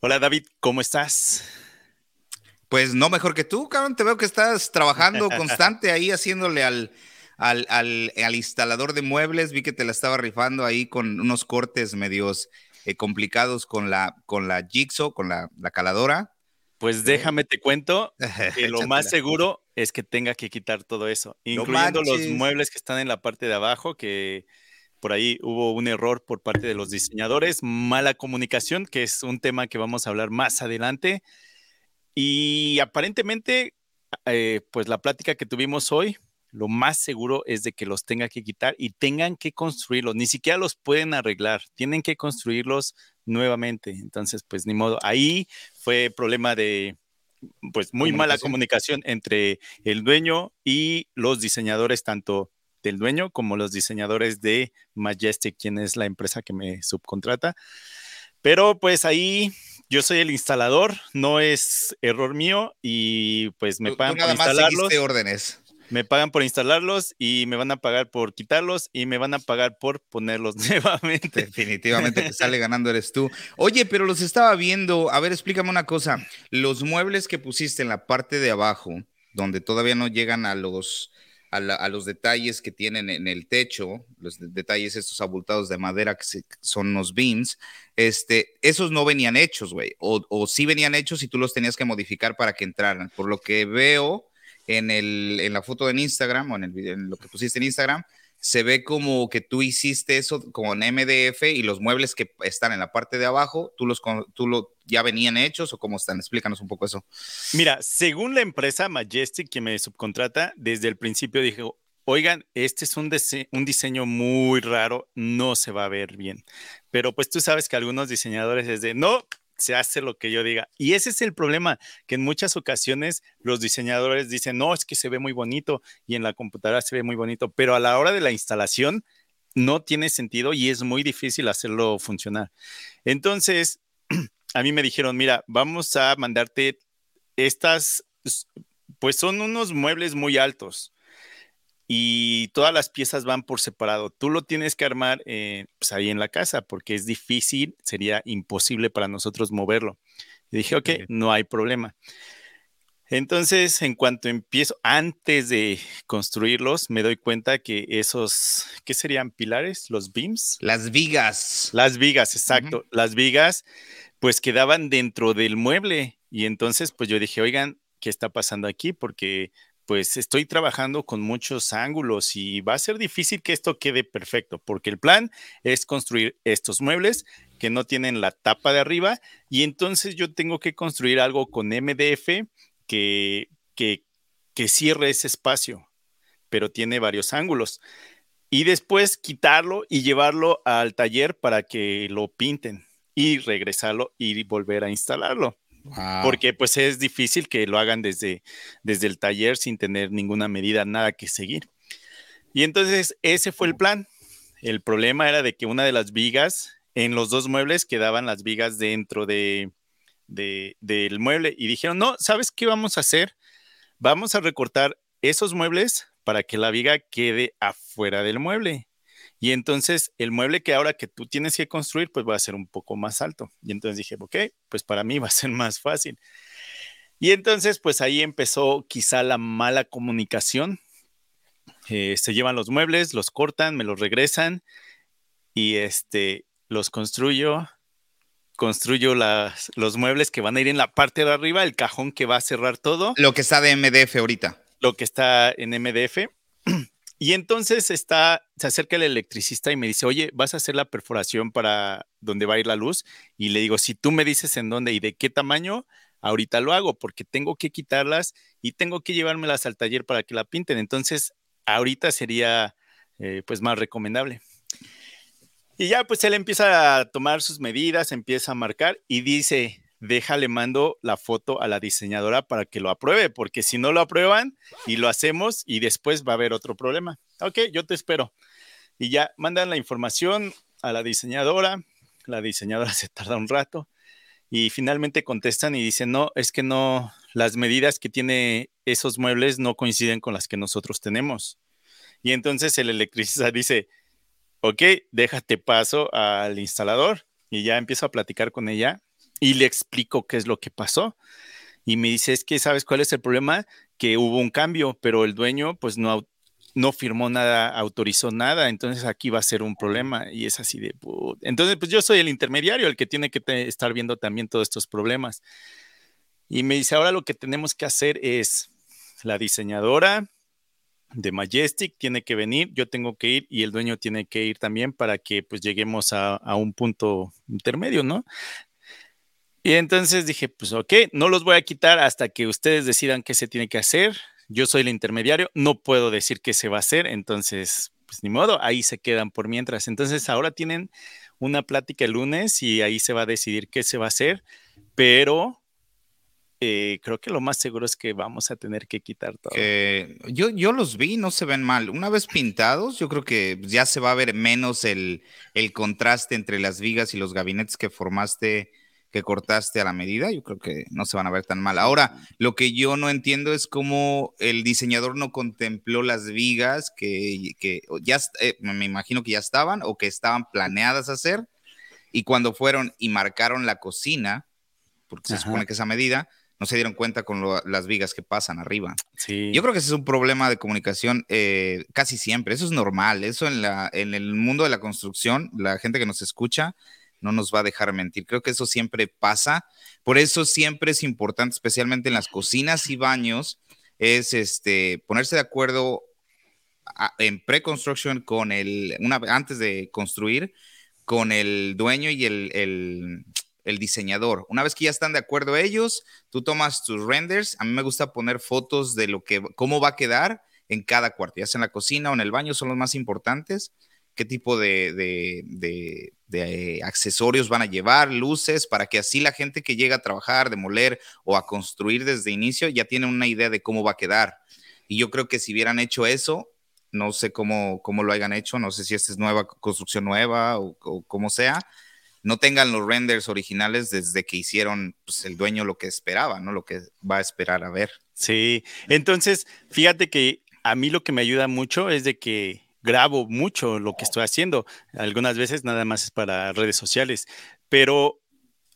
Hola David, ¿cómo estás? Pues no mejor que tú, cabrón. Te veo que estás trabajando constante ahí haciéndole al, al, al, instalador de muebles. Vi que te la estaba rifando ahí con unos cortes medios eh, complicados con la, con la jigsaw, con la, la caladora. Pues déjame te cuento que lo más seguro es que tenga que quitar todo eso, incluyendo los muebles que están en la parte de abajo, que por ahí hubo un error por parte de los diseñadores, mala comunicación, que es un tema que vamos a hablar más adelante. Y aparentemente, eh, pues la plática que tuvimos hoy, lo más seguro es de que los tenga que quitar y tengan que construirlos. Ni siquiera los pueden arreglar, tienen que construirlos nuevamente. Entonces, pues ni modo. Ahí fue problema de, pues muy mala comunicación entre el dueño y los diseñadores, tanto del dueño como los diseñadores de Majestic, quien es la empresa que me subcontrata. Pero pues ahí yo soy el instalador, no es error mío y pues me pagan por instalarlos. órdenes. Me pagan por instalarlos y me van a pagar por quitarlos y me van a pagar por ponerlos nuevamente. Definitivamente que sale ganando eres tú. Oye, pero los estaba viendo. A ver, explícame una cosa. Los muebles que pusiste en la parte de abajo, donde todavía no llegan a los a, los detalles que tienen en el techo, los detalles estos abultados de madera que son los beams, este, esos no venían hechos, güey, o, o sí venían hechos y tú los tenías que modificar para que entraran. Por lo que veo en, el, en la foto de Instagram o en, el, en lo que pusiste en Instagram, se ve como que tú hiciste eso con MDF y los muebles que están en la parte de abajo, tú los tú lo, ya venían hechos o cómo están? Explícanos un poco eso. Mira, según la empresa Majestic que me subcontrata, desde el principio dijo, oigan, este es un, un diseño muy raro, no se va a ver bien. Pero pues tú sabes que algunos diseñadores es de, no, se hace lo que yo diga. Y ese es el problema, que en muchas ocasiones los diseñadores dicen, no, es que se ve muy bonito y en la computadora se ve muy bonito, pero a la hora de la instalación no tiene sentido y es muy difícil hacerlo funcionar. Entonces, a mí me dijeron, mira, vamos a mandarte estas, pues son unos muebles muy altos y todas las piezas van por separado. Tú lo tienes que armar eh, pues ahí en la casa porque es difícil, sería imposible para nosotros moverlo. Y dije, ok, no hay problema. Entonces, en cuanto empiezo, antes de construirlos, me doy cuenta que esos, ¿qué serían pilares? Los beams. Las vigas. Las vigas, exacto. Las vigas, pues quedaban dentro del mueble. Y entonces, pues yo dije, oigan, ¿qué está pasando aquí? Porque pues estoy trabajando con muchos ángulos y va a ser difícil que esto quede perfecto, porque el plan es construir estos muebles que no tienen la tapa de arriba y entonces yo tengo que construir algo con MDF que, que, que cierre ese espacio, pero tiene varios ángulos. Y después quitarlo y llevarlo al taller para que lo pinten y regresarlo y volver a instalarlo. Porque pues es difícil que lo hagan desde, desde el taller sin tener ninguna medida, nada que seguir. Y entonces ese fue el plan. El problema era de que una de las vigas, en los dos muebles quedaban las vigas dentro de, del mueble y dijeron, no, ¿sabes qué vamos a hacer? Vamos a recortar esos muebles para que la viga quede afuera del mueble. Y entonces el mueble que ahora que tú tienes que construir, pues va a ser un poco más alto. Y entonces dije, ok, pues para mí va a ser más fácil. Y entonces, pues ahí empezó quizá la mala comunicación. Eh, se llevan los muebles, los cortan, me los regresan y este, los construyo. Construyo las, los muebles que van a ir en la parte de arriba, el cajón que va a cerrar todo. Lo que está de MDF ahorita. Lo que está en MDF. Y entonces está, se acerca el electricista y me dice, oye, ¿vas a hacer la perforación para donde va a ir la luz? Y le digo, si tú me dices en dónde y de qué tamaño, ahorita lo hago porque tengo que quitarlas y tengo que llevármelas al taller para que la pinten. Entonces, ahorita sería eh, pues más recomendable. Y ya pues él empieza a tomar sus medidas, empieza a marcar y dice, déjale mando la foto a la diseñadora para que lo apruebe, porque si no lo aprueban y lo hacemos y después va a haber otro problema. Ok, yo te espero. Y ya mandan la información a la diseñadora, la diseñadora se tarda un rato y finalmente contestan y dicen, no, es que no, las medidas que tiene esos muebles no coinciden con las que nosotros tenemos. Y entonces el electricista dice, ok, déjate paso al instalador y ya empiezo a platicar con ella y le explico qué es lo que pasó. Y me dice, es que, ¿sabes cuál es el problema? Que hubo un cambio, pero el dueño pues no, no firmó nada, autorizó nada, entonces aquí va a ser un problema y es así de... Entonces, pues yo soy el intermediario, el que tiene que estar viendo también todos estos problemas. Y me dice, ahora lo que tenemos que hacer es la diseñadora de Majestic tiene que venir, yo tengo que ir y el dueño tiene que ir también para que pues lleguemos a, a un punto intermedio, ¿no? Y entonces dije, pues ok, no los voy a quitar hasta que ustedes decidan qué se tiene que hacer. Yo soy el intermediario, no puedo decir qué se va a hacer, entonces, pues ni modo, ahí se quedan por mientras. Entonces ahora tienen una plática el lunes y ahí se va a decidir qué se va a hacer, pero eh, creo que lo más seguro es que vamos a tener que quitar todo. yo, yo los vi, no se ven mal. Una vez pintados, yo creo que ya se va a ver menos el contraste entre las vigas y los gabinetes que formaste que cortaste a la medida, yo creo que no se van a ver tan mal. Ahora, lo que yo no entiendo es cómo el diseñador no contempló las vigas que, ya, eh, me imagino que ya estaban o que estaban planeadas hacer, y cuando fueron y marcaron la cocina, porque se supone que esa medida, no se dieron cuenta con las vigas que pasan arriba. Yo creo que ese es un problema de comunicación eh, casi siempre, eso es normal, eso en, la, en el mundo de la construcción, la gente que nos escucha, no nos va a dejar mentir. Creo que eso siempre pasa. Por eso siempre es importante, especialmente en las cocinas y baños, es este, ponerse de acuerdo en pre-construction con el, una, antes de construir, con el dueño y el, el, diseñador. Una vez que ya están de acuerdo ellos, tú tomas tus renders. A mí me gusta poner fotos de lo que, cómo va a quedar en cada cuarto, ya sea en la cocina o en el baño, son los más importantes qué tipo de, accesorios van a llevar, luces, para que así la gente que llega a trabajar, demoler o a construir desde inicio ya tiene una idea de cómo va a quedar. Y yo creo que si hubieran hecho eso, no sé cómo, cómo lo hayan hecho, no sé si esta es nueva construcción nueva o, como sea, no tengan los renders originales desde que hicieron pues, el dueño lo que esperaba, ¿no? Lo que va a esperar a ver. Sí, entonces, fíjate que a mí lo que me ayuda mucho es de que grabo mucho lo que estoy haciendo. Algunas veces nada más es para redes sociales, pero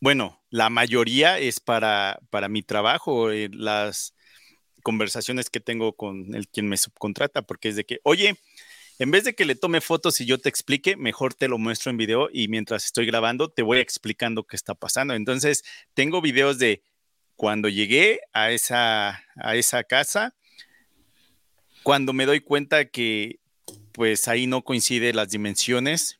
bueno, la mayoría es para, para mi trabajo, eh, las conversaciones que tengo con el quien me subcontrata, porque es de que, oye, en vez de que le tome fotos y yo te explique, mejor te lo muestro en video y mientras estoy grabando te voy explicando qué está pasando. Entonces, tengo videos de cuando llegué a esa, a esa casa, cuando me doy cuenta que pues ahí no coincide las dimensiones.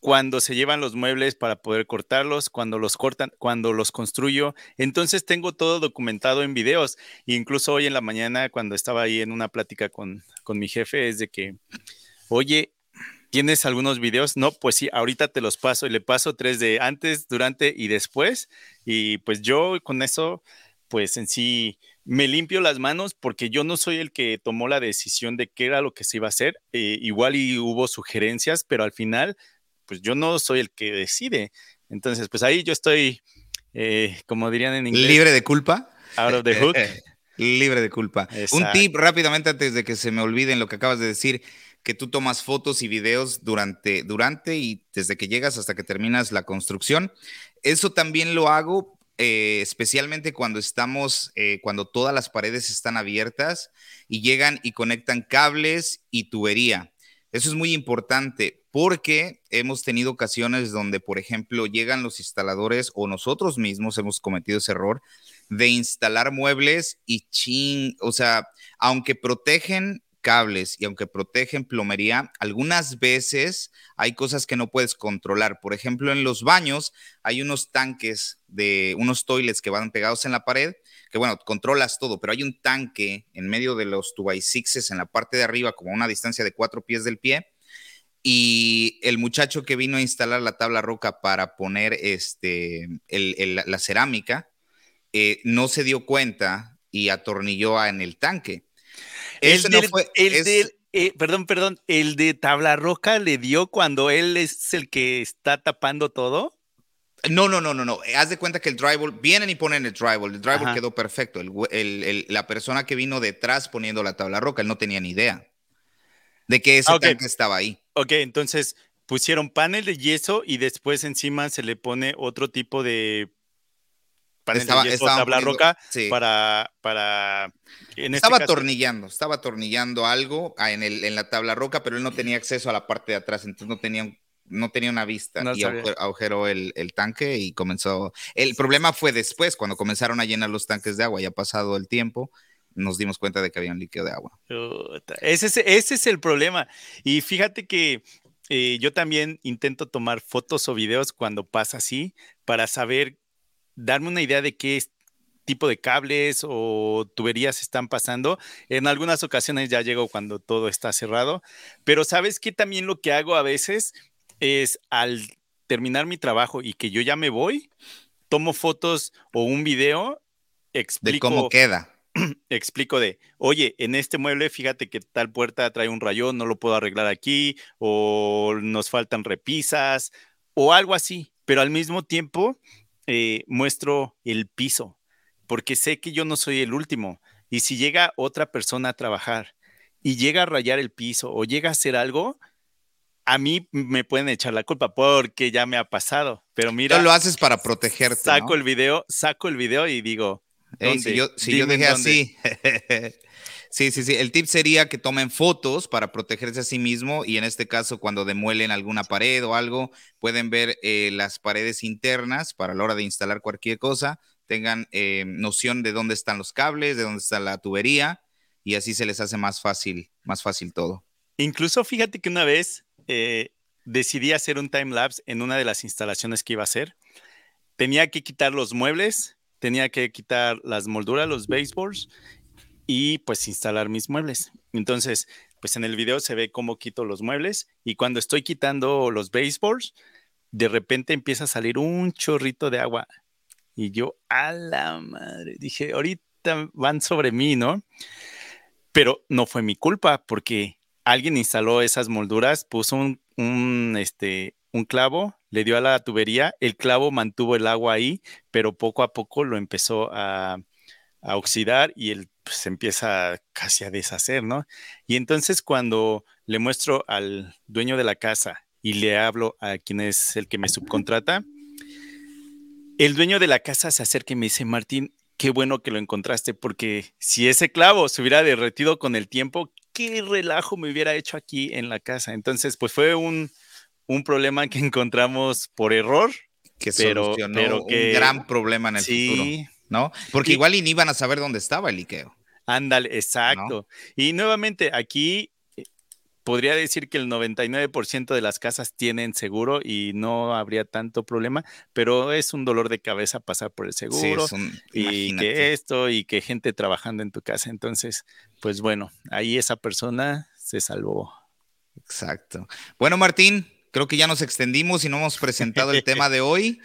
Cuando se llevan los muebles para poder cortarlos, cuando los cortan, cuando los construyo. Entonces tengo todo documentado en videos. incluso hoy en la mañana, cuando estaba ahí en una plática con, con mi jefe, es de que, oye, ¿tienes algunos videos? No, pues sí, ahorita te los paso y le paso tres de antes, durante y después. Y pues yo con eso, pues en sí me limpio las manos porque yo no soy el que tomó la decisión de qué era lo que se iba a hacer. Eh, igual y hubo sugerencias, pero al final, pues yo no soy el que decide. Entonces, pues ahí yo estoy, eh, como dirían en inglés. Libre de culpa. Out of the hook. Libre de culpa. Un tip rápidamente antes de que se me olviden lo que acabas de decir, que tú tomas fotos y videos durante, durante y desde que llegas hasta que terminas la construcción. Eso también lo hago eh, especialmente cuando estamos, eh, cuando todas las paredes están abiertas y llegan y conectan cables y tubería. Eso es muy importante porque hemos tenido ocasiones donde, por ejemplo, llegan los instaladores o nosotros mismos hemos cometido ese error de instalar muebles y ching, o sea, aunque protegen cables y aunque protegen plomería, algunas veces hay cosas que no puedes controlar. Por ejemplo, en los baños hay unos tanques de unos toilets que van pegados en la pared, que bueno, controlas todo, pero hay un tanque en medio de los 2 x en la parte de arriba, como a una distancia de cuatro pies del pie. Y el muchacho que vino a instalar la tabla roca para poner este, la cerámica, eh, no se dio cuenta y atornilló en el tanque. El, el eh, perdón, perdón, el de tabla roca le dio cuando él es el que está tapando todo. No, no, no, no, no. Haz de cuenta que el drywall, vienen y ponen el drywall, el drywall quedó perfecto. la persona que vino detrás poniendo la tabla roca, él no tenía ni idea de que ese tanque estaba ahí. Ok, entonces pusieron panel de yeso y después encima se le pone otro tipo de panel de yeso, tabla roca para, para este estaba atornillando, estaba atornillando algo ah, en, el, en la tabla roca, pero él no tenía acceso a la parte de atrás, entonces no tenía no tenía una vista y agujeró el, el, tanque y comenzó. El problema fue después, cuando comenzaron a llenar los tanques de agua, ya pasado el tiempo, nos dimos cuenta de que había un líquido de agua. Ese es, ese es el problema. Y fíjate que eh, yo también intento tomar fotos o videos cuando pasa así para saber, darme una idea de qué tipo de cables o tuberías están pasando. En algunas ocasiones ya llego cuando todo está cerrado, pero sabes que también lo que hago a veces es al terminar mi trabajo y que yo ya me voy, tomo fotos o un video, explico de cómo queda. explico de, oye, en este mueble, fíjate que tal puerta trae un rayón, no lo puedo arreglar aquí, o nos faltan repisas, o algo así, pero al mismo tiempo eh, muestro el piso, porque sé que yo no soy el último, y si llega otra persona a trabajar y llega a rayar el piso o llega a hacer algo, a mí me pueden echar la culpa porque ya me ha pasado, pero mira. No lo haces para protegerte. Saco el video, saco el video y digo, si yo, si dejé así. sí, sí, sí. El tip sería que tomen fotos para protegerse a sí mismo y en este caso cuando demuelen alguna pared o algo, pueden ver eh, las paredes internas para la hora de instalar cualquier cosa, tengan eh, noción de dónde están los cables, de dónde está la tubería y así se les hace más fácil, más fácil todo. Incluso fíjate que una vez eh, decidí hacer un time lapse en una de las instalaciones que iba a hacer. Tenía que quitar los muebles tenía que quitar las molduras, los baseballs y pues instalar mis muebles. Entonces, pues en el video se ve cómo quito los muebles y cuando estoy quitando los baseballs, de repente empieza a salir un chorrito de agua. Y yo, a la madre, dije, ahorita van sobre mí, ¿no? Pero no fue mi culpa porque alguien instaló esas molduras, puso un, este, un clavo, le dio a la tubería, el clavo mantuvo el agua ahí, pero poco a poco lo empezó a, oxidar y él pues, se empieza casi a deshacer, ¿no? Y entonces cuando le muestro al dueño de la casa y le hablo a quien es el que me subcontrata, el dueño de la casa se acerca y me dice, Martín, qué bueno que lo encontraste, porque si ese clavo se hubiera derretido con el tiempo, qué relajo me hubiera hecho aquí en la casa. Entonces, pues fue un, un problema que encontramos por error. Que pero, solucionó un gran problema en el futuro, ¿no? Porque igual ni iban a saber dónde estaba el liqueo. Ándale, exacto. Y nuevamente aquí eh, podría decir que el 99% de las casas tienen seguro y no habría tanto problema, pero es un dolor de cabeza pasar por el seguro y que esto y que gente trabajando en tu casa. Entonces, pues bueno, ahí esa persona se salvó. Exacto. Bueno, Martín, Creo que ya nos extendimos y no hemos presentado el tema de hoy.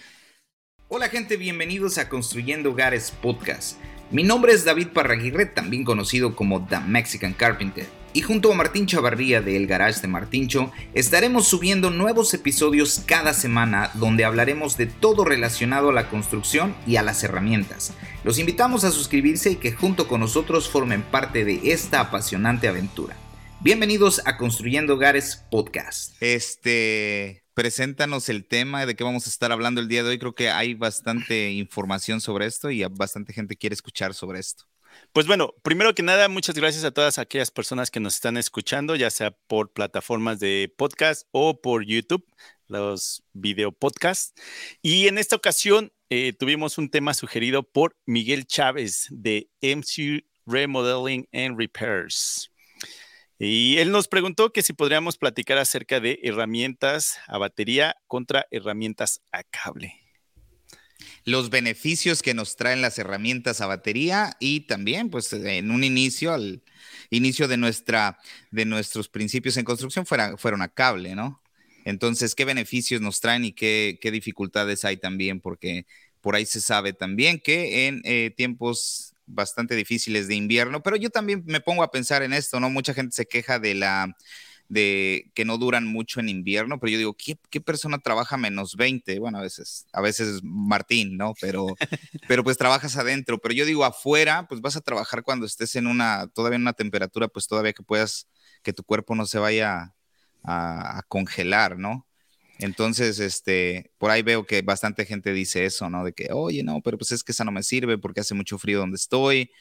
Hola gente, bienvenidos a Construyendo Hogares Podcast. Mi nombre es David Parraguirre, también conocido como The Mexican Carpenter. Y junto a Martín Chavarría de El Garage de Martincho, estaremos subiendo nuevos episodios cada semana donde hablaremos de todo relacionado a la construcción y a las herramientas. Los invitamos a suscribirse y que junto con nosotros formen parte de esta apasionante aventura. Bienvenidos a Construyendo Hogares Podcast. Este, preséntanos el tema de qué vamos a estar hablando el día de hoy. Creo que hay bastante información sobre esto y bastante gente quiere escuchar sobre esto. Pues bueno, primero que nada, muchas gracias a todas aquellas personas que nos están escuchando, ya sea por plataformas de podcast o por YouTube, los video podcasts. Y en esta ocasión eh, tuvimos un tema sugerido por Miguel Chávez de MC Remodeling and Repairs. Y él nos preguntó que si podríamos platicar acerca de herramientas a batería contra herramientas a cable. Los beneficios que nos traen las herramientas a batería y también, pues, en un inicio, al inicio de, nuestra, de nuestros principios en construcción fueron a cable, ¿no? Entonces, ¿qué beneficios nos traen y qué, dificultades hay también? Porque por ahí se sabe también que en eh, tiempos bastante difíciles de invierno, pero yo también me pongo a pensar en esto, ¿no? Mucha gente se queja de la de que no duran mucho en invierno, pero yo digo, ¿qué, persona trabaja menos 20? Bueno, a veces, a veces Martín, ¿no? Pero, pero pues trabajas adentro, pero yo digo afuera, pues vas a trabajar cuando estés en una, todavía en una temperatura, pues todavía que puedas, que tu cuerpo no se vaya a, a congelar, ¿no? Entonces, este, por ahí veo que bastante gente dice eso, ¿no? De que, oye, no, pero pues es que esa no me sirve porque hace mucho frío donde estoy,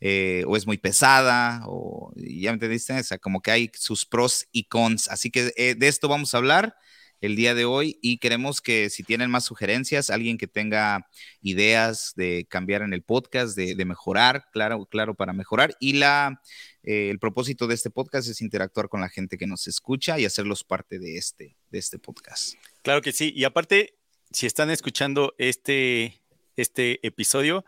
eh, o es muy pesada, o ya me entendiste, o sea, como que hay sus pros y cons. Así que eh, de esto vamos a hablar el día de hoy y queremos que si tienen más sugerencias, alguien que tenga ideas de cambiar en el podcast, de, mejorar, claro, claro, para mejorar. Y la, eh, el propósito de este podcast es interactuar con la gente que nos escucha y hacerlos parte de este, de este podcast. Claro que sí. Y aparte, si están escuchando este, este episodio,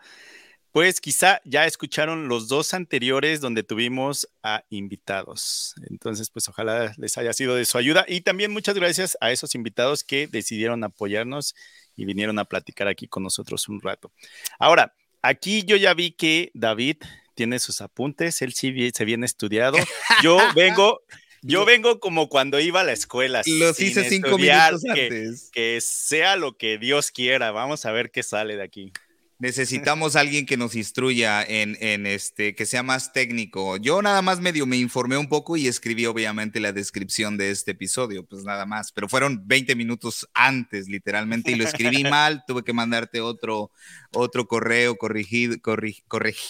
pues quizá ya escucharon los dos anteriores donde tuvimos a invitados. Entonces, pues ojalá les haya sido de su ayuda. Y también muchas gracias a esos invitados que decidieron apoyarnos y vinieron a platicar aquí con nosotros un rato. Ahora, aquí yo ya vi que David tiene sus apuntes, él sí se viene estudiado. Yo vengo, yo vengo como cuando iba a la escuela. Los hice cinco minutos antes. que sea lo que Dios quiera. Vamos a ver qué sale de aquí. Necesitamos alguien que nos instruya en, este, que sea más técnico. Yo nada más medio me informé un poco y escribí obviamente la descripción de este episodio, pues nada más, pero fueron 20 minutos antes literalmente y lo escribí mal, tuve que mandarte otro, otro correo corrigido,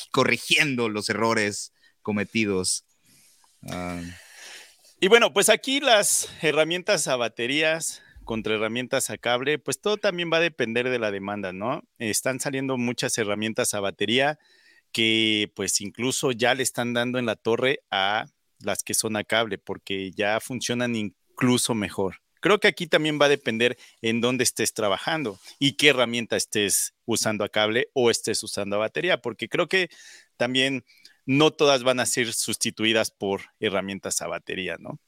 corrigiendo los errores cometidos. Ah. Y bueno, pues aquí las herramientas a baterías contra herramientas a cable, pues todo también va a depender de la demanda, ¿no? Están saliendo muchas herramientas a batería que pues incluso ya le están dando en la torre a las que son a cable porque ya funcionan incluso mejor. Creo que aquí también va a depender en dónde estés trabajando y qué herramienta estés usando a cable o estés usando a batería, porque creo que también no todas van a ser sustituidas por herramientas a batería, ¿no?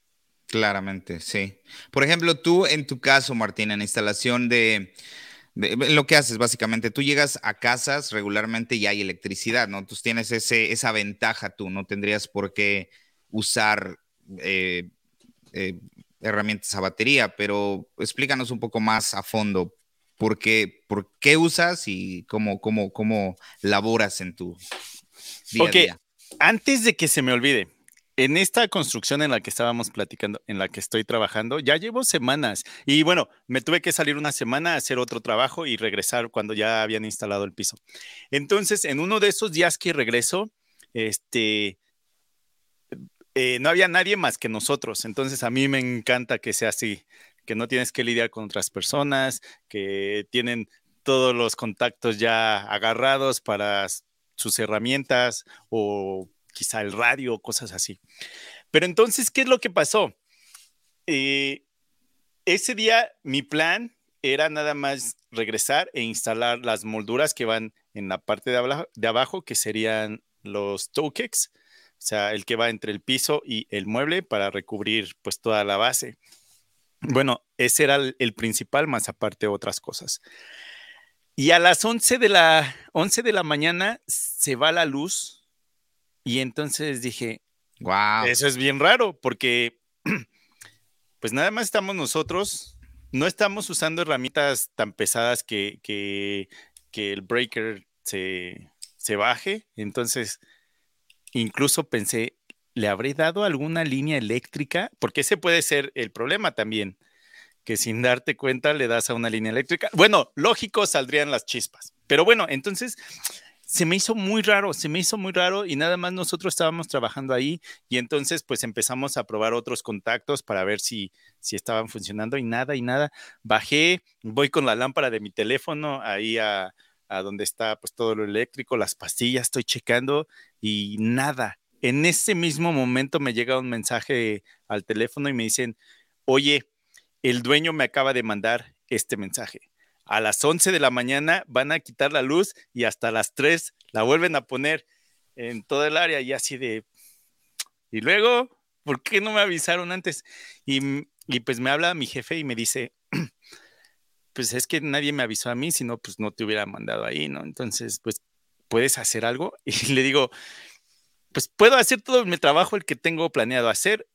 Claramente, sí. Por ejemplo, tú en tu caso, Martín, en instalación de, lo que haces básicamente, tú llegas a casas regularmente y hay electricidad, ¿no? Tú tienes ese, esa ventaja tú, no tendrías por qué usar eh, eh, herramientas a batería, pero explícanos un poco más a fondo por qué, por qué usas y cómo, cómo, cómo laboras en tu día a día. Antes de que se me olvide, en esta construcción en la que estábamos platicando, en la que estoy trabajando, ya llevo semanas y bueno, me tuve que salir una semana a hacer otro trabajo y regresar cuando ya habían instalado el piso. Entonces, en uno de esos días que regreso, este, eh, no había nadie más que nosotros. Entonces, a mí me encanta que sea así, que no tienes que lidiar con otras personas, que tienen todos los contactos ya agarrados para sus herramientas o quizá el radio, cosas así. Pero entonces, ¿qué es lo que pasó? Eh, ese día mi plan era nada más regresar e instalar las molduras que van en la parte de abajo, que serían los tokex, o sea, el que va entre el piso y el mueble para recubrir pues toda la base. Bueno, ese era el, principal, más aparte otras cosas. Y a las 11 de la, 11 de la mañana se va la luz y entonces dije, wow. Eso es bien raro porque pues nada más estamos nosotros, no estamos usando herramientas tan pesadas que, que, el breaker se, se baje. Entonces, incluso pensé, ¿le habré dado alguna línea eléctrica? Porque ese puede ser el problema también, que sin darte cuenta le das a una línea eléctrica. Bueno, lógico, saldrían las chispas. Pero bueno, entonces se me hizo muy raro, se me hizo muy raro y nada más nosotros estábamos trabajando ahí y entonces pues empezamos a probar otros contactos para ver si, si estaban funcionando y nada y nada. Bajé, voy con la lámpara de mi teléfono ahí a, a donde está pues todo lo eléctrico, las pastillas, estoy checando y nada. En ese mismo momento me llega un mensaje al teléfono y me dicen, oye, el dueño me acaba de mandar este mensaje a las 11 de la mañana van a quitar la luz y hasta las 3 la vuelven a poner en todo el área y así de... Y luego, ¿por qué no me avisaron antes? Y, pues me habla mi jefe y me dice, pues es que nadie me avisó a mí, si no, pues no te hubiera mandado ahí, ¿no? Entonces, pues, ¿puedes hacer algo? Y le digo, pues puedo hacer todo mi trabajo, el que tengo planeado hacer.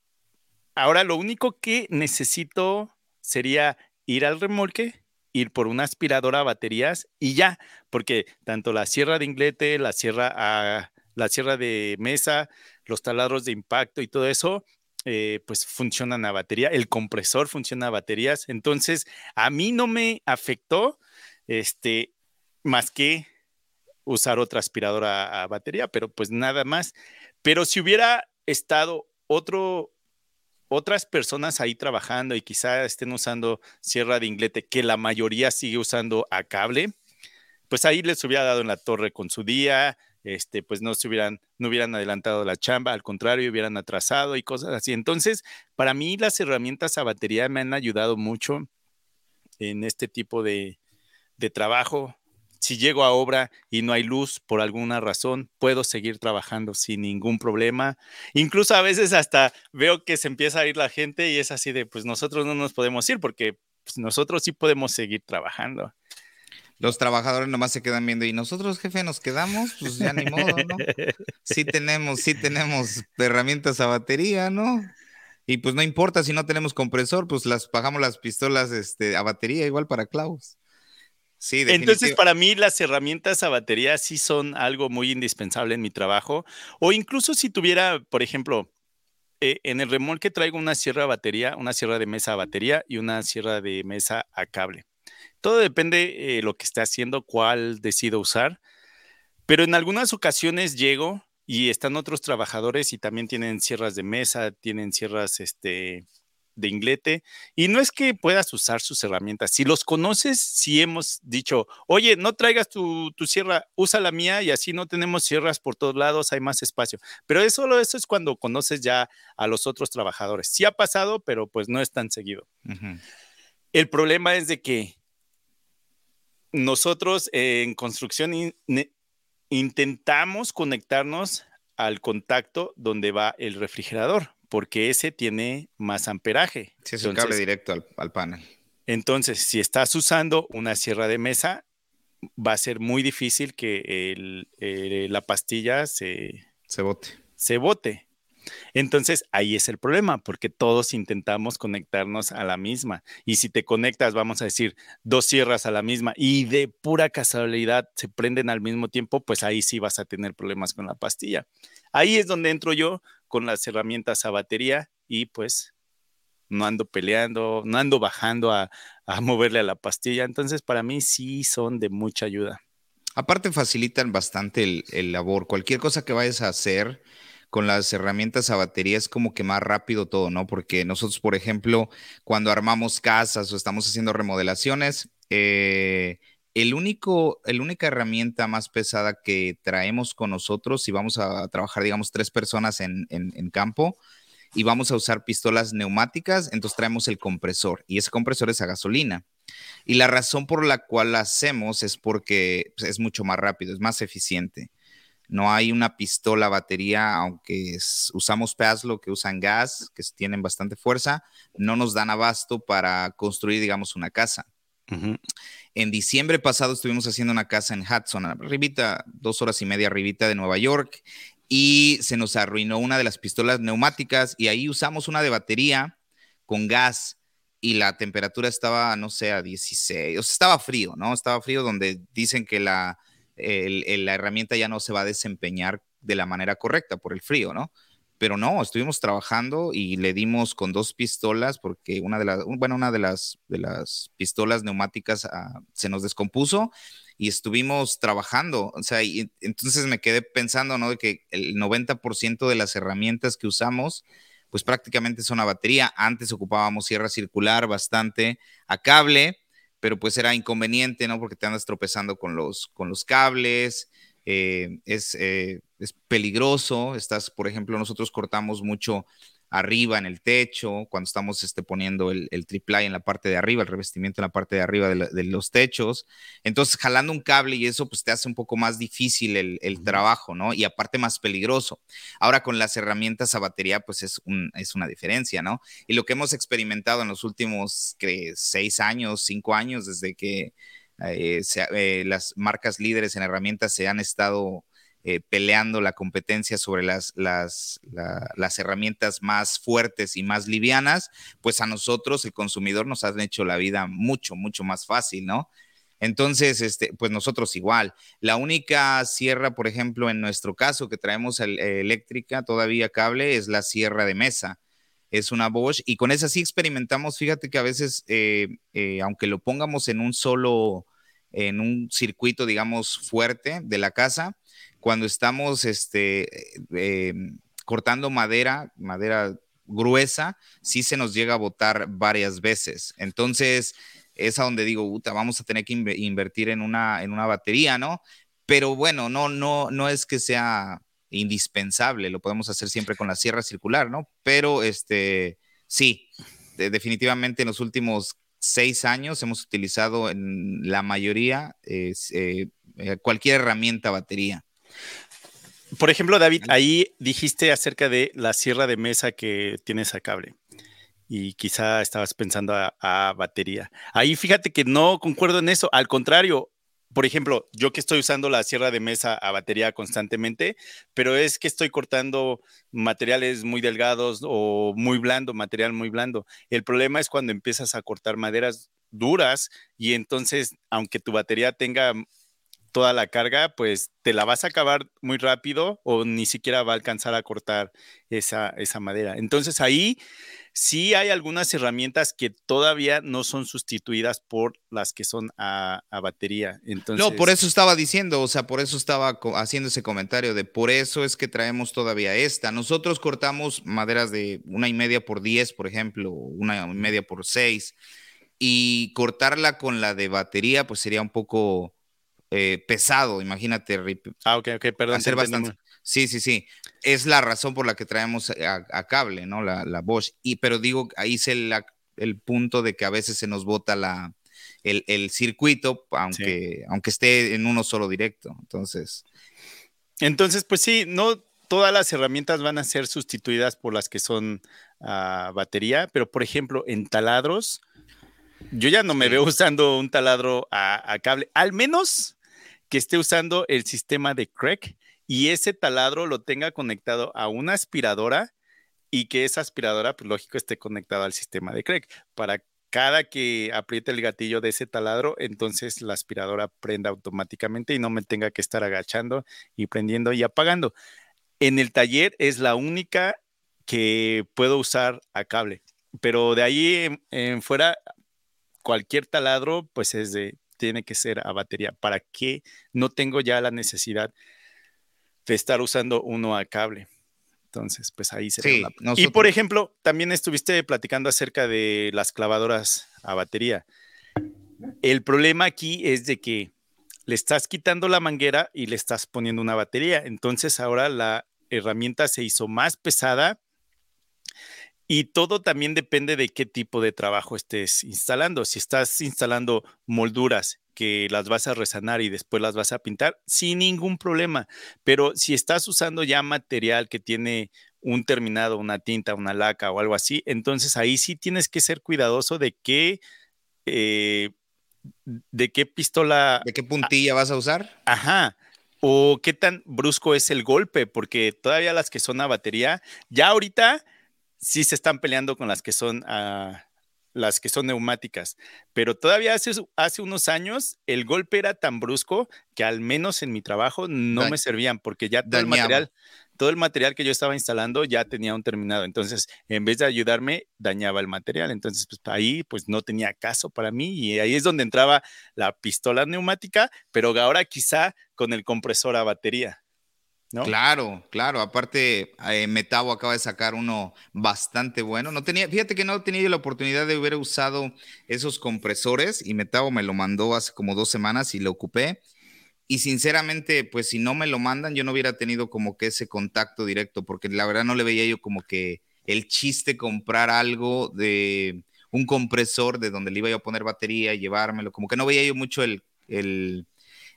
Ahora lo único que necesito sería ir al remolque ir por una aspiradora a baterías y ya, porque tanto la sierra de inglete, la sierra, a, la sierra de mesa, los taladros de impacto y todo eso, eh, pues funcionan a batería, el compresor funciona a baterías, entonces a mí no me afectó este, más que usar otra aspiradora a batería, pero pues nada más. Pero si hubiera estado otro, otras personas ahí trabajando y quizá estén usando sierra de inglete, que la mayoría sigue usando a cable, pues ahí les hubiera dado en la torre con su día, este, pues no se hubieran, no hubieran adelantado la chamba, al contrario, hubieran atrasado y cosas así. Entonces, para mí las herramientas a batería me han ayudado mucho en este tipo de, de trabajo. Si llego a obra y no hay luz por alguna razón, puedo seguir trabajando sin ningún problema. Incluso a veces hasta veo que se empieza a ir la gente y es así de, pues nosotros no nos podemos ir porque pues, nosotros sí podemos seguir trabajando los trabajadores nomás se quedan viendo y nosotros, jefe, nos quedamos, pues ya ni modo, ¿no? Sí tenemos, sí tenemos herramientas a batería, ¿no? Y pues no importa si no tenemos compresor, pues las pagamos las pistolas este, a batería igual para clavos. Sí, Entonces, para mí las herramientas a batería sí son algo muy indispensable en mi trabajo. O incluso si tuviera, por ejemplo, eh, en el remolque traigo una sierra a batería, una sierra de mesa a batería y una sierra de mesa a cable. Todo depende de eh, lo que esté haciendo, cuál decido usar. Pero en algunas ocasiones llego y están otros trabajadores y también tienen sierras de mesa, tienen sierras este, de inglete. Y no es que puedas usar sus herramientas. Si los conoces, si hemos dicho, oye, no traigas tu, sierra, usa la mía y así no tenemos sierras por todos lados, hay más espacio. Pero eso, eso es cuando conoces ya a los otros trabajadores. Sí ha pasado, pero pues no es tan seguido. El problema es de que nosotros en construcción intentamos conectarnos al contacto donde va el refrigerador, porque ese tiene más amperaje. Sí, es un cable directo al, panel. Entonces, si estás usando una sierra de mesa, va a ser muy difícil que la pastilla se, se bote. Se bote. Entonces, ahí es el problema, porque todos intentamos conectarnos a la misma. Y si te conectas, vamos a decir, dos sierras a la misma y de pura casualidad se prenden al mismo tiempo, pues ahí sí vas a tener problemas con la pastilla. Ahí es donde entro yo con las herramientas a batería y pues no ando peleando, no ando bajando a, moverle a la pastilla. Entonces, para mí sí son de mucha ayuda. Aparte facilitan bastante el, el labor. Cualquier cosa que vayas a hacer, con las herramientas a batería es como que más rápido todo, ¿no? Porque nosotros, por ejemplo, cuando armamos casas o estamos haciendo remodelaciones, eh, el único, la única herramienta más pesada que traemos con nosotros, si vamos a trabajar, digamos, tres personas en, campo y vamos a usar pistolas neumáticas, entonces traemos el compresor y ese compresor es a gasolina. Y la razón por la cual la hacemos es porque pues, es mucho más rápido, es más eficiente. No hay una pistola batería, aunque usamos PASLO que usan gas, que tienen bastante fuerza, no nos dan abasto para construir, digamos, una casa. En diciembre pasado estuvimos haciendo una casa en Hudson, arribita, dos horas y media arribita de Nueva York, y se nos arruinó una de las pistolas neumáticas y ahí usamos una de batería con gas y la temperatura estaba, no sé, a 16, o sea, estaba frío, ¿no? Estaba frío donde dicen que la, la herramienta ya no se va a desempeñar de la manera correcta por el frío, ¿no? Pero no, estuvimos trabajando y le dimos con dos pistolas porque una de las, bueno, una de las, de las pistolas neumáticas ah, se nos descompuso y estuvimos trabajando. O sea, y entonces me quedé pensando, ¿no? De que el 90% de las herramientas que usamos, pues prácticamente son a batería. Antes ocupábamos sierra circular bastante a cable pero pues era inconveniente, ¿no? Porque te andas tropezando con los, con los cables, eh, es, eh, es peligroso, estás, por ejemplo, nosotros cortamos mucho arriba en el techo, cuando estamos este, poniendo el, el triple en la parte de arriba, el revestimiento en la parte de arriba de, los techos. Entonces, jalando un cable y eso, pues te hace un poco más difícil el, el trabajo, ¿no? Y aparte más peligroso. Ahora con las herramientas a batería, pues es, un, es una diferencia, ¿no? Y lo que hemos experimentado en los últimos seis años, cinco años, desde que eh, eh, las marcas líderes en herramientas se han estado eh, peleando la competencia sobre las, las, las, herramientas más fuertes y más livianas, pues a nosotros, el consumidor, nos han hecho la vida mucho, mucho más fácil, ¿no? Entonces, este, pues nosotros igual. La única sierra, por ejemplo, en nuestro caso que traemos eléctrica, todavía cable, es la sierra de mesa. Es una Bosch y con esa sí experimentamos, fíjate que a veces, eh, eh, aunque lo pongamos en un solo, en un circuito, digamos, fuerte de la casa, cuando estamos este, eh, cortando madera, madera gruesa, sí se nos llega a botar varias veces. Entonces, es a donde digo, vamos a tener que invertir en una, en una batería, ¿no? Pero bueno, no, no, no es que sea indispensable, lo podemos hacer siempre con la sierra circular, ¿no? Pero este, sí, definitivamente en los últimos seis años hemos utilizado en la mayoría eh, eh, cualquier herramienta batería. Por ejemplo, David, ahí dijiste acerca de la sierra de mesa que tienes a cable y quizá estabas pensando a, batería. Ahí fíjate que no concuerdo en eso, al contrario, por ejemplo, yo que estoy usando la sierra de mesa a batería constantemente, pero es que estoy cortando materiales muy delgados o muy blando, material muy blando. El problema es cuando empiezas a cortar maderas duras y entonces, aunque tu batería tenga toda la carga, pues te la vas a acabar muy rápido o ni siquiera va a alcanzar a cortar esa, esa madera. Entonces ahí sí hay algunas herramientas que todavía no son sustituidas por las que son a, batería. Entonces, no, por eso estaba diciendo, o sea, por eso estaba haciendo ese comentario de por eso es que traemos todavía esta. Nosotros cortamos maderas de una y media por diez, por ejemplo, una y media por seis, y cortarla con la de batería, pues sería un poco eh, pesado, imagínate. Ah, ok, ok, perdón. Hacer bastante. Sí, sí, sí. Es la razón por la que traemos a, cable, ¿no? La, la, Bosch. Y, pero digo, ahí es el, el, punto de que a veces se nos bota la, el, el circuito, aunque, aunque esté en uno solo directo. Entonces. Entonces, pues sí, no todas las herramientas van a ser sustituidas por las que son a batería, pero por ejemplo, en taladros, yo ya no me veo usando un taladro a, a, cable, al menos que esté usando el sistema de Craig y ese taladro lo tenga conectado a una aspiradora y que esa aspiradora, pues lógico, esté conectada al sistema de Craig. Para cada que apriete el gatillo de ese taladro, entonces la aspiradora prenda automáticamente y no me tenga que estar agachando y prendiendo y apagando. En el taller es la única que puedo usar a cable, pero de ahí en fuera, cualquier taladro, pues es de, tiene que ser a batería. ¿Para qué no tengo ya la necesidad de estar usando uno a cable? Entonces, pues ahí se sí, Y por ejemplo, también estuviste platicando acerca de las clavadoras a batería. El problema aquí es de que le estás quitando la manguera y le estás poniendo una batería. Entonces ahora la herramienta se hizo más pesada y todo también depende de qué tipo de trabajo estés instalando. Si estás instalando molduras que las vas a resanar y después las vas a pintar, sin ningún problema. Pero si estás usando ya material que tiene un terminado, una tinta, una laca o algo así, entonces ahí sí tienes que ser cuidadoso de qué, eh, de qué pistola. ¿De qué puntilla vas a usar? Ajá. O qué tan brusco es el golpe, porque todavía las que son a batería, ya ahorita sí se están peleando con las que son ah, las que son neumáticas, pero todavía hace, hace unos años el golpe era tan brusco que al menos en mi trabajo no me servían porque ya todo el material todo el material que yo estaba instalando ya tenía un terminado, entonces en vez de ayudarme dañaba el material, entonces pues ahí pues no tenía caso para mí y ahí es donde entraba la pistola neumática, pero ahora quizá con el compresor a batería. Claro, claro. Aparte, eh, Metabo acaba de sacar uno bastante bueno. No tenía, fíjate que no tenía la oportunidad de haber usado esos compresores y Metabo me lo mandó hace como dos semanas y lo ocupé. Y sinceramente, pues si no me lo mandan, yo no hubiera tenido como que ese contacto directo, porque la verdad no le veía yo como que el chiste comprar algo de un compresor de donde le iba a poner batería y llevármelo, como que no veía yo mucho el,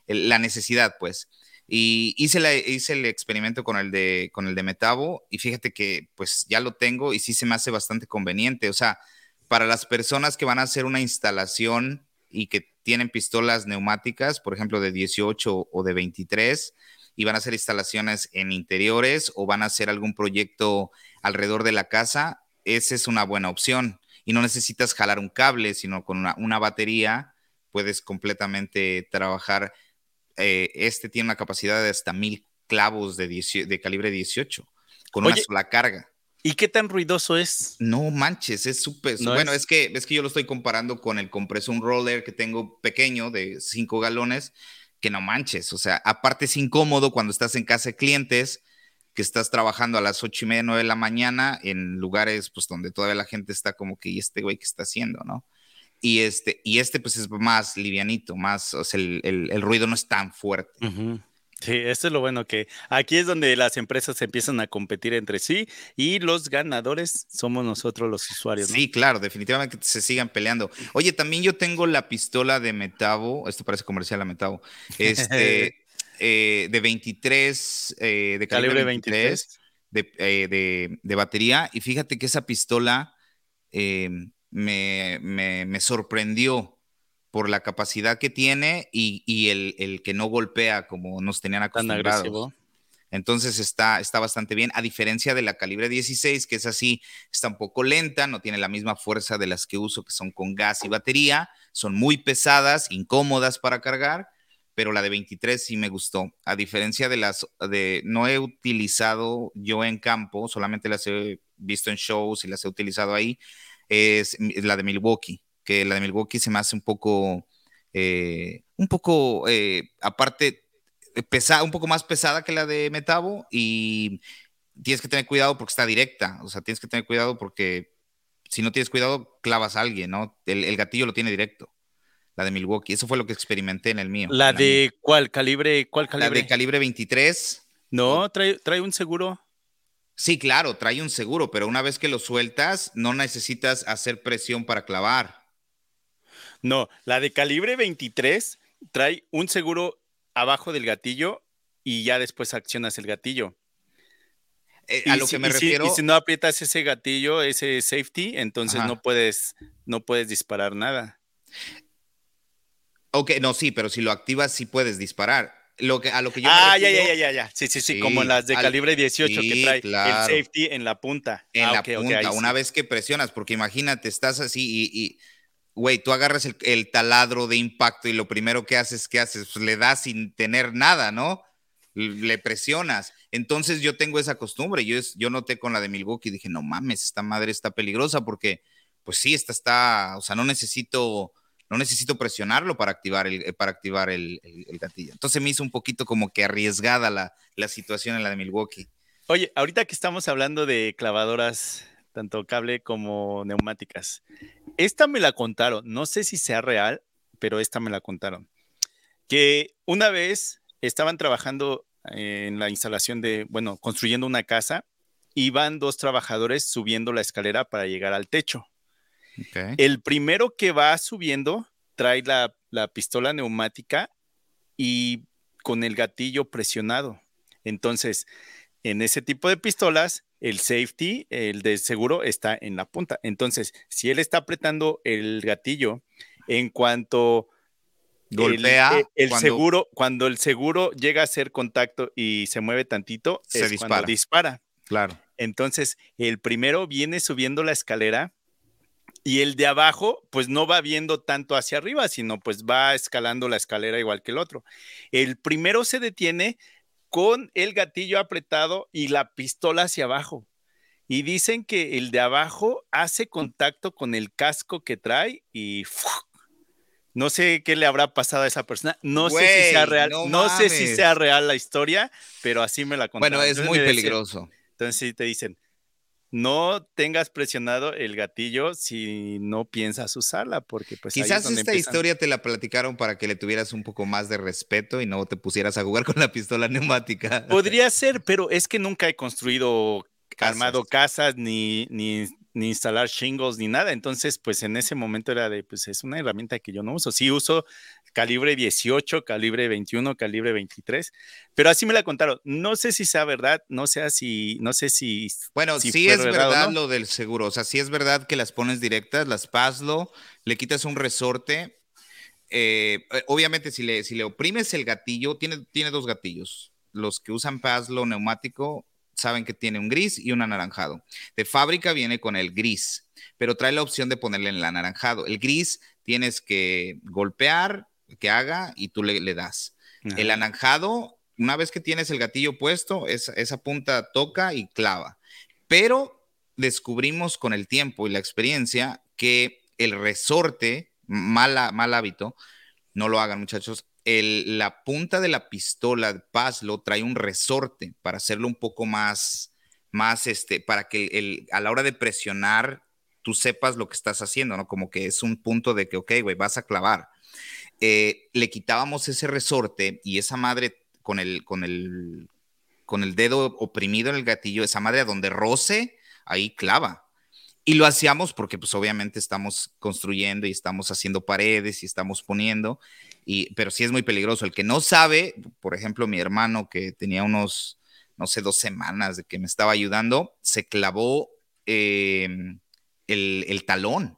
la necesidad, pues. Y hice, hice el experimento con el, de, con el de Metabo y fíjate que pues ya lo tengo y sí se me hace bastante conveniente. O sea, para las personas que van a hacer una instalación y que tienen pistolas neumáticas, por ejemplo, de 18 o de 23, y van a hacer instalaciones en interiores o van a hacer algún proyecto alrededor de la casa, esa es una buena opción. Y no necesitas jalar un cable, sino con una, una batería puedes completamente trabajar eh, este tiene una capacidad de hasta mil clavos de, de calibre 18 con una sola carga. ¿Y qué tan ruidoso es? No manches, es súper. bueno, es? que es que yo lo estoy comparando con el compresor roller que tengo pequeño de 5 galones, que no manches. O sea, aparte es incómodo cuando estás en casa de clientes, que estás trabajando a las ocho y media, nueve de la mañana en lugares pues donde todavía la gente está como que, ¿y este güey qué está haciendo, no? Y este, y este pues es más livianito, más, o sea, el, ruido no es tan fuerte. Sí, eso es lo bueno que aquí es donde las empresas empiezan a competir entre sí y los ganadores somos nosotros los usuarios. Sí, claro, definitivamente se sigan peleando. Oye, también yo tengo la pistola de Metabo, esto parece comercial a Metabo, este, eh, de 23, eh, de calibre, 23, eh, De, de, batería, y fíjate que esa pistola me, me, sorprendió por la capacidad que tiene y, el, que no golpea como nos tenían acostumbrados. Entonces está, está bastante bien, a diferencia de la calibre 16, que es así, está un poco lenta, no tiene la misma fuerza de las que uso, que son con gas y batería, son muy pesadas, incómodas para cargar, pero la de 23 sí me gustó. A diferencia de las de, no he utilizado yo en campo, solamente las he visto en shows y las he utilizado ahí, es la de Milwaukee, que la de Milwaukee se me hace un poco, eh, un poco, eh, aparte, pesada, un poco más pesada que la de Metabo y tienes que tener cuidado porque está directa, o sea, tienes que tener cuidado porque si no tienes cuidado, clavas a alguien, ¿no? El, gatillo lo tiene directo. La de Milwaukee, eso fue lo que experimenté en el mío. ¿La de cuál calibre? ¿Cuál calibre? La de calibre 23. No, trae, trae un seguro. Sí, claro, trae un seguro, pero una vez que lo sueltas, no necesitas hacer presión para clavar. No, la de calibre 23 trae un seguro abajo del gatillo y ya después accionas el gatillo. Eh, a lo que me refiero. y si no aprietas ese gatillo, ese safety, entonces no puedes, no puedes disparar nada. Ok, no, sí, pero si lo activas, sí puedes disparar. Lo que, a lo que yo ah, ya, ya, ya, ya. Sí, sí, sí, como las de calibre 18 que trae el safety en la punta. En ah, la punta, una vez que presionas, porque imagínate, estás así y, güey, tú agarras el, taladro de impacto y lo primero que haces, ¿qué haces? Pues le das sin tener nada, ¿no? Le presionas. Entonces yo tengo esa costumbre. Yo, yo noté con la de Milwaukee y dije, no mames, esta madre está peligrosa porque, pues sí, esta está, o sea, no necesito no necesito presionarlo para activar el, eh, para activar el, gatillo. Entonces me hizo un poquito como que arriesgada la, situación en la de Milwaukee. Oye, ahorita que estamos hablando de clavadoras, tanto cable como neumáticas, esta me la contaron, no sé si sea real, pero esta me la contaron, que una vez estaban trabajando en la instalación de, bueno, construyendo una casa, y van dos trabajadores subiendo la escalera para llegar al techo. El primero que va subiendo trae la, pistola neumática y con el gatillo presionado. Entonces, en ese tipo de pistolas, el safety, el de seguro, está en la punta. Entonces, si él está apretando el gatillo, en cuanto golpea el, seguro, cuando el seguro llega a hacer contacto y se mueve tantito, se dispara. dispara. Claro. Entonces, el primero viene subiendo la escalera y el de abajo, pues no va viendo tanto hacia arriba, sino pues va escalando la escalera igual que el otro. El primero se detiene con el gatillo apretado y la pistola hacia abajo. Y dicen que el de abajo hace contacto con el casco que trae y no sé qué le habrá pasado a esa persona. No sé si sea real. No, sé si sea real la historia, pero así me la contaron. Bueno, es muy peligroso. entonces sí te dicen, no tengas presionado el gatillo si no piensas usarla, porque pues... Quizás esta historia te la platicaron para que le tuvieras un poco más de respeto y no te pusieras a jugar con la pistola neumática. Podría ser, pero es que nunca he construido, armado casas ni, ni ni instalar shingles ni nada. Entonces, pues en ese momento era de, pues es una herramienta que yo no uso. Sí uso calibre 18, calibre 21, calibre 23, pero así me la contaron. No sé si sea verdad, no sé si, no sé si. Bueno, sí es verdad, lo del seguro. O sea, sí es verdad que las pones directas, las paslo, le quitas un resorte. Eh, eh, obviamente, si le, si le oprimes el gatillo, tiene, tiene dos gatillos. Los que usan Paslo neumático saben que tiene un gris y un anaranjado. De fábrica viene con el gris, pero trae la opción de ponerle el anaranjado. El gris tienes que golpear, que haga y tú le, das. El anaranjado, una vez que tienes el gatillo puesto, esa punta toca y clava. Pero descubrimos con el tiempo y la experiencia que el resorte, mala, mal hábito, no lo hagan muchachos, el, la punta de la pistola de Pazlo trae un resorte para hacerlo un poco más, más este, para que el, a la hora de presionar tú sepas lo que estás haciendo, ¿no? Como que es un punto de que, ok, güey, vas a clavar. Eh, le quitábamos ese resorte y esa madre con el, con el, con el dedo oprimido en el gatillo, esa madre a donde roce, ahí clava. Y lo hacíamos porque pues obviamente estamos construyendo y estamos haciendo paredes y estamos poniendo, y, pero sí es muy peligroso. El que no sabe, por ejemplo, mi hermano que tenía unos, no sé, dos semanas de que me estaba ayudando, se clavó em, el, el talón.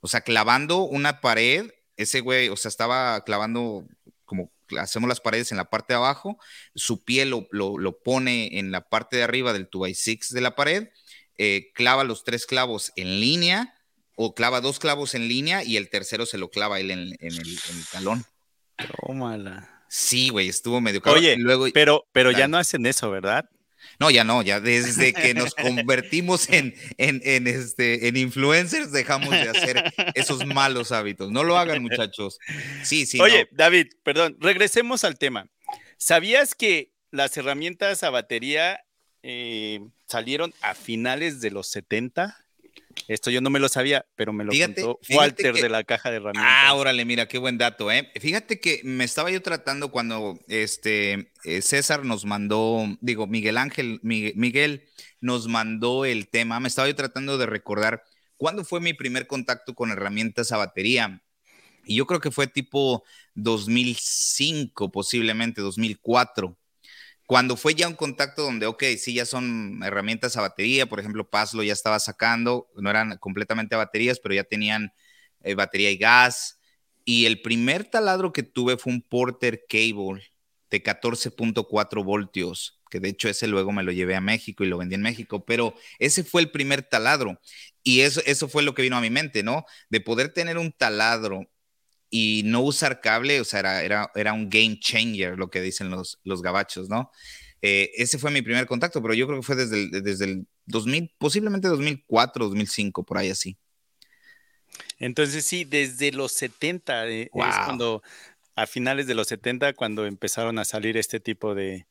O sea, clavando una pared, ese güey, o sea, estaba clavando como hacemos las paredes en la parte de abajo, su pie lo, lo, pone en la parte de arriba del 2x6 de la pared eh, clava los tres clavos en línea o clava dos clavos en línea y el tercero se lo clava él en, el, talón. Tómala. Sí, güey, estuvo medio Oye, Luego, pero, pero ya no hacen eso, ¿verdad? No, ya no, ya desde que nos convertimos en, en, este, en influencers dejamos de hacer esos malos hábitos. No lo hagan, muchachos. Sí, sí. Oye, David, perdón, regresemos al tema. ¿Sabías que las herramientas a batería eh, salieron a finales de los 70. Esto yo no me lo sabía, pero me lo contó Walter de la caja de herramientas. Ah, órale, mira, qué buen dato, ¿eh? Fíjate que me estaba yo tratando cuando este eh, César nos mandó, digo, Miguel Ángel, Miguel nos mandó el tema, me estaba yo tratando de recordar cuándo fue mi primer contacto con herramientas a batería. Y yo creo que fue tipo 2005, posiblemente 2004 cuando fue ya un contacto donde, ok, sí, ya son herramientas a batería, por ejemplo, Pazlo ya estaba sacando, no eran completamente a baterías, pero ya tenían eh, batería y gas. Y el primer taladro que tuve fue un Porter Cable de 14.4 voltios, que de hecho ese luego me lo llevé a México y lo vendí en México, pero ese fue el primer taladro. Y eso, eso fue lo que vino a mi mente, ¿no? De poder tener un taladro y no usar cable, o sea, era, era, era un game changer, lo que dicen los, los gabachos, ¿no? Eh, ese fue mi primer contacto, pero yo creo que fue desde el, desde el 2000, posiblemente 2004, 2005, por ahí así. Entonces sí, desde los 70, eh, es cuando, a finales de los 70, cuando empezaron a salir este tipo de,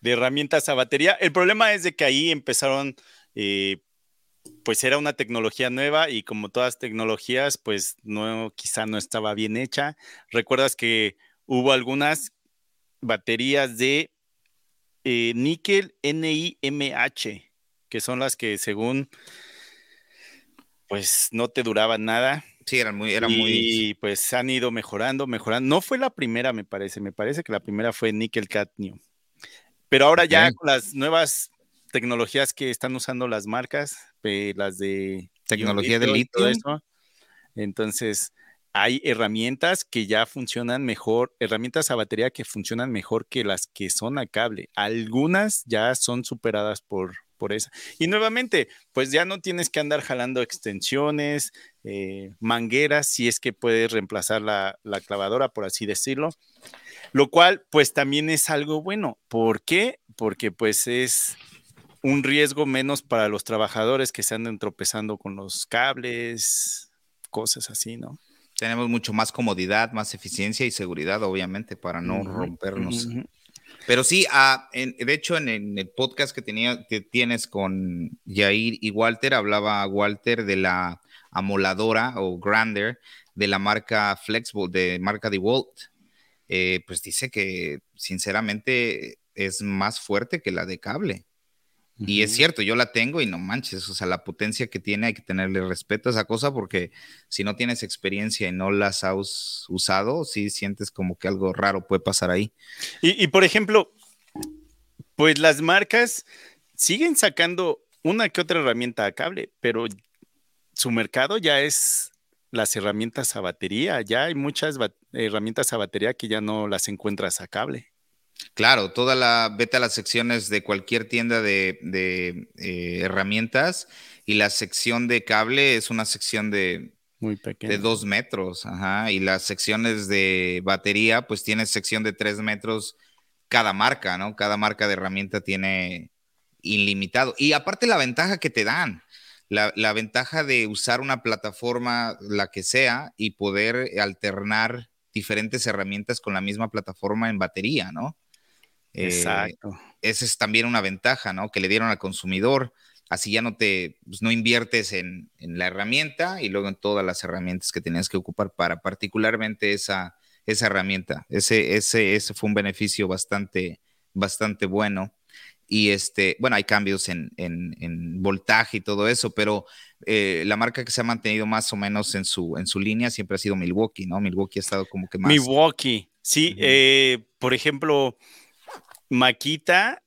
de herramientas a batería. El problema es de que ahí empezaron eh, pues era una tecnología nueva y como todas tecnologías, pues no, quizá no estaba bien hecha. Recuerdas que hubo algunas baterías de eh, níquel NIMH, que son las que según, pues no te duraban nada. Sí, eran muy, eran y, muy. pues han ido mejorando, mejorando. No fue la primera, me parece. Me parece que la primera fue níquel cadmio. Pero ahora ya con las nuevas tecnologías que están usando las marcas, eh, las de tecnología de litio. Entonces, hay herramientas que ya funcionan mejor, herramientas a batería que funcionan mejor que las que son a cable. Algunas ya son superadas por, por esa. Y nuevamente, pues ya no tienes que andar jalando extensiones, eh, mangueras, si es que puedes reemplazar la, la, clavadora, por así decirlo. Lo cual, pues también es algo bueno. ¿Por qué? Porque pues es un riesgo menos para los trabajadores que se anden tropezando con los cables, cosas así, ¿no? Tenemos mucho más comodidad, más eficiencia y seguridad, obviamente, para no rompernos. Pero sí, ah, de hecho, en, el podcast que, tenía, que tienes con Jair y Walter, hablaba Walter de la amoladora o grander de la marca Flexible, de marca DeWalt. Eh, pues dice que sinceramente es más fuerte que la de cable. Y es cierto, yo la tengo y no manches, o sea, la potencia que tiene hay que tenerle respeto a esa cosa porque si no tienes experiencia y no las has usado, sí sientes como que algo raro puede pasar ahí. Y, por ejemplo, pues las marcas siguen sacando una que otra herramienta a cable, pero su mercado ya es las herramientas a batería, ya hay muchas herramientas a batería que ya no las encuentras a cable. Claro, toda la, vete a las secciones de cualquier tienda de, eh, herramientas y la sección de cable es una sección de, Muy de dos metros, ajá, y las secciones de batería, pues tiene sección de tres metros cada marca, ¿no? Cada marca de herramienta tiene ilimitado. Y aparte la ventaja que te dan, la, ventaja de usar una plataforma, la que sea, y poder alternar diferentes herramientas con la misma plataforma en batería, ¿no? Eh, Exacto. esa es también una ventaja, ¿no? Que le dieron al consumidor. Así ya no te, pues, no inviertes en, la herramienta y luego en todas las herramientas que tenías que ocupar para particularmente esa, esa herramienta. Ese, ese, ese fue un beneficio bastante, bastante bueno y este, bueno, hay cambios en, voltaje y todo eso, pero eh, la marca que se ha mantenido más o menos en su, en su línea siempre ha sido Milwaukee, ¿no? Milwaukee ha estado como que más. Milwaukee, sí, eh, por ejemplo, Makita,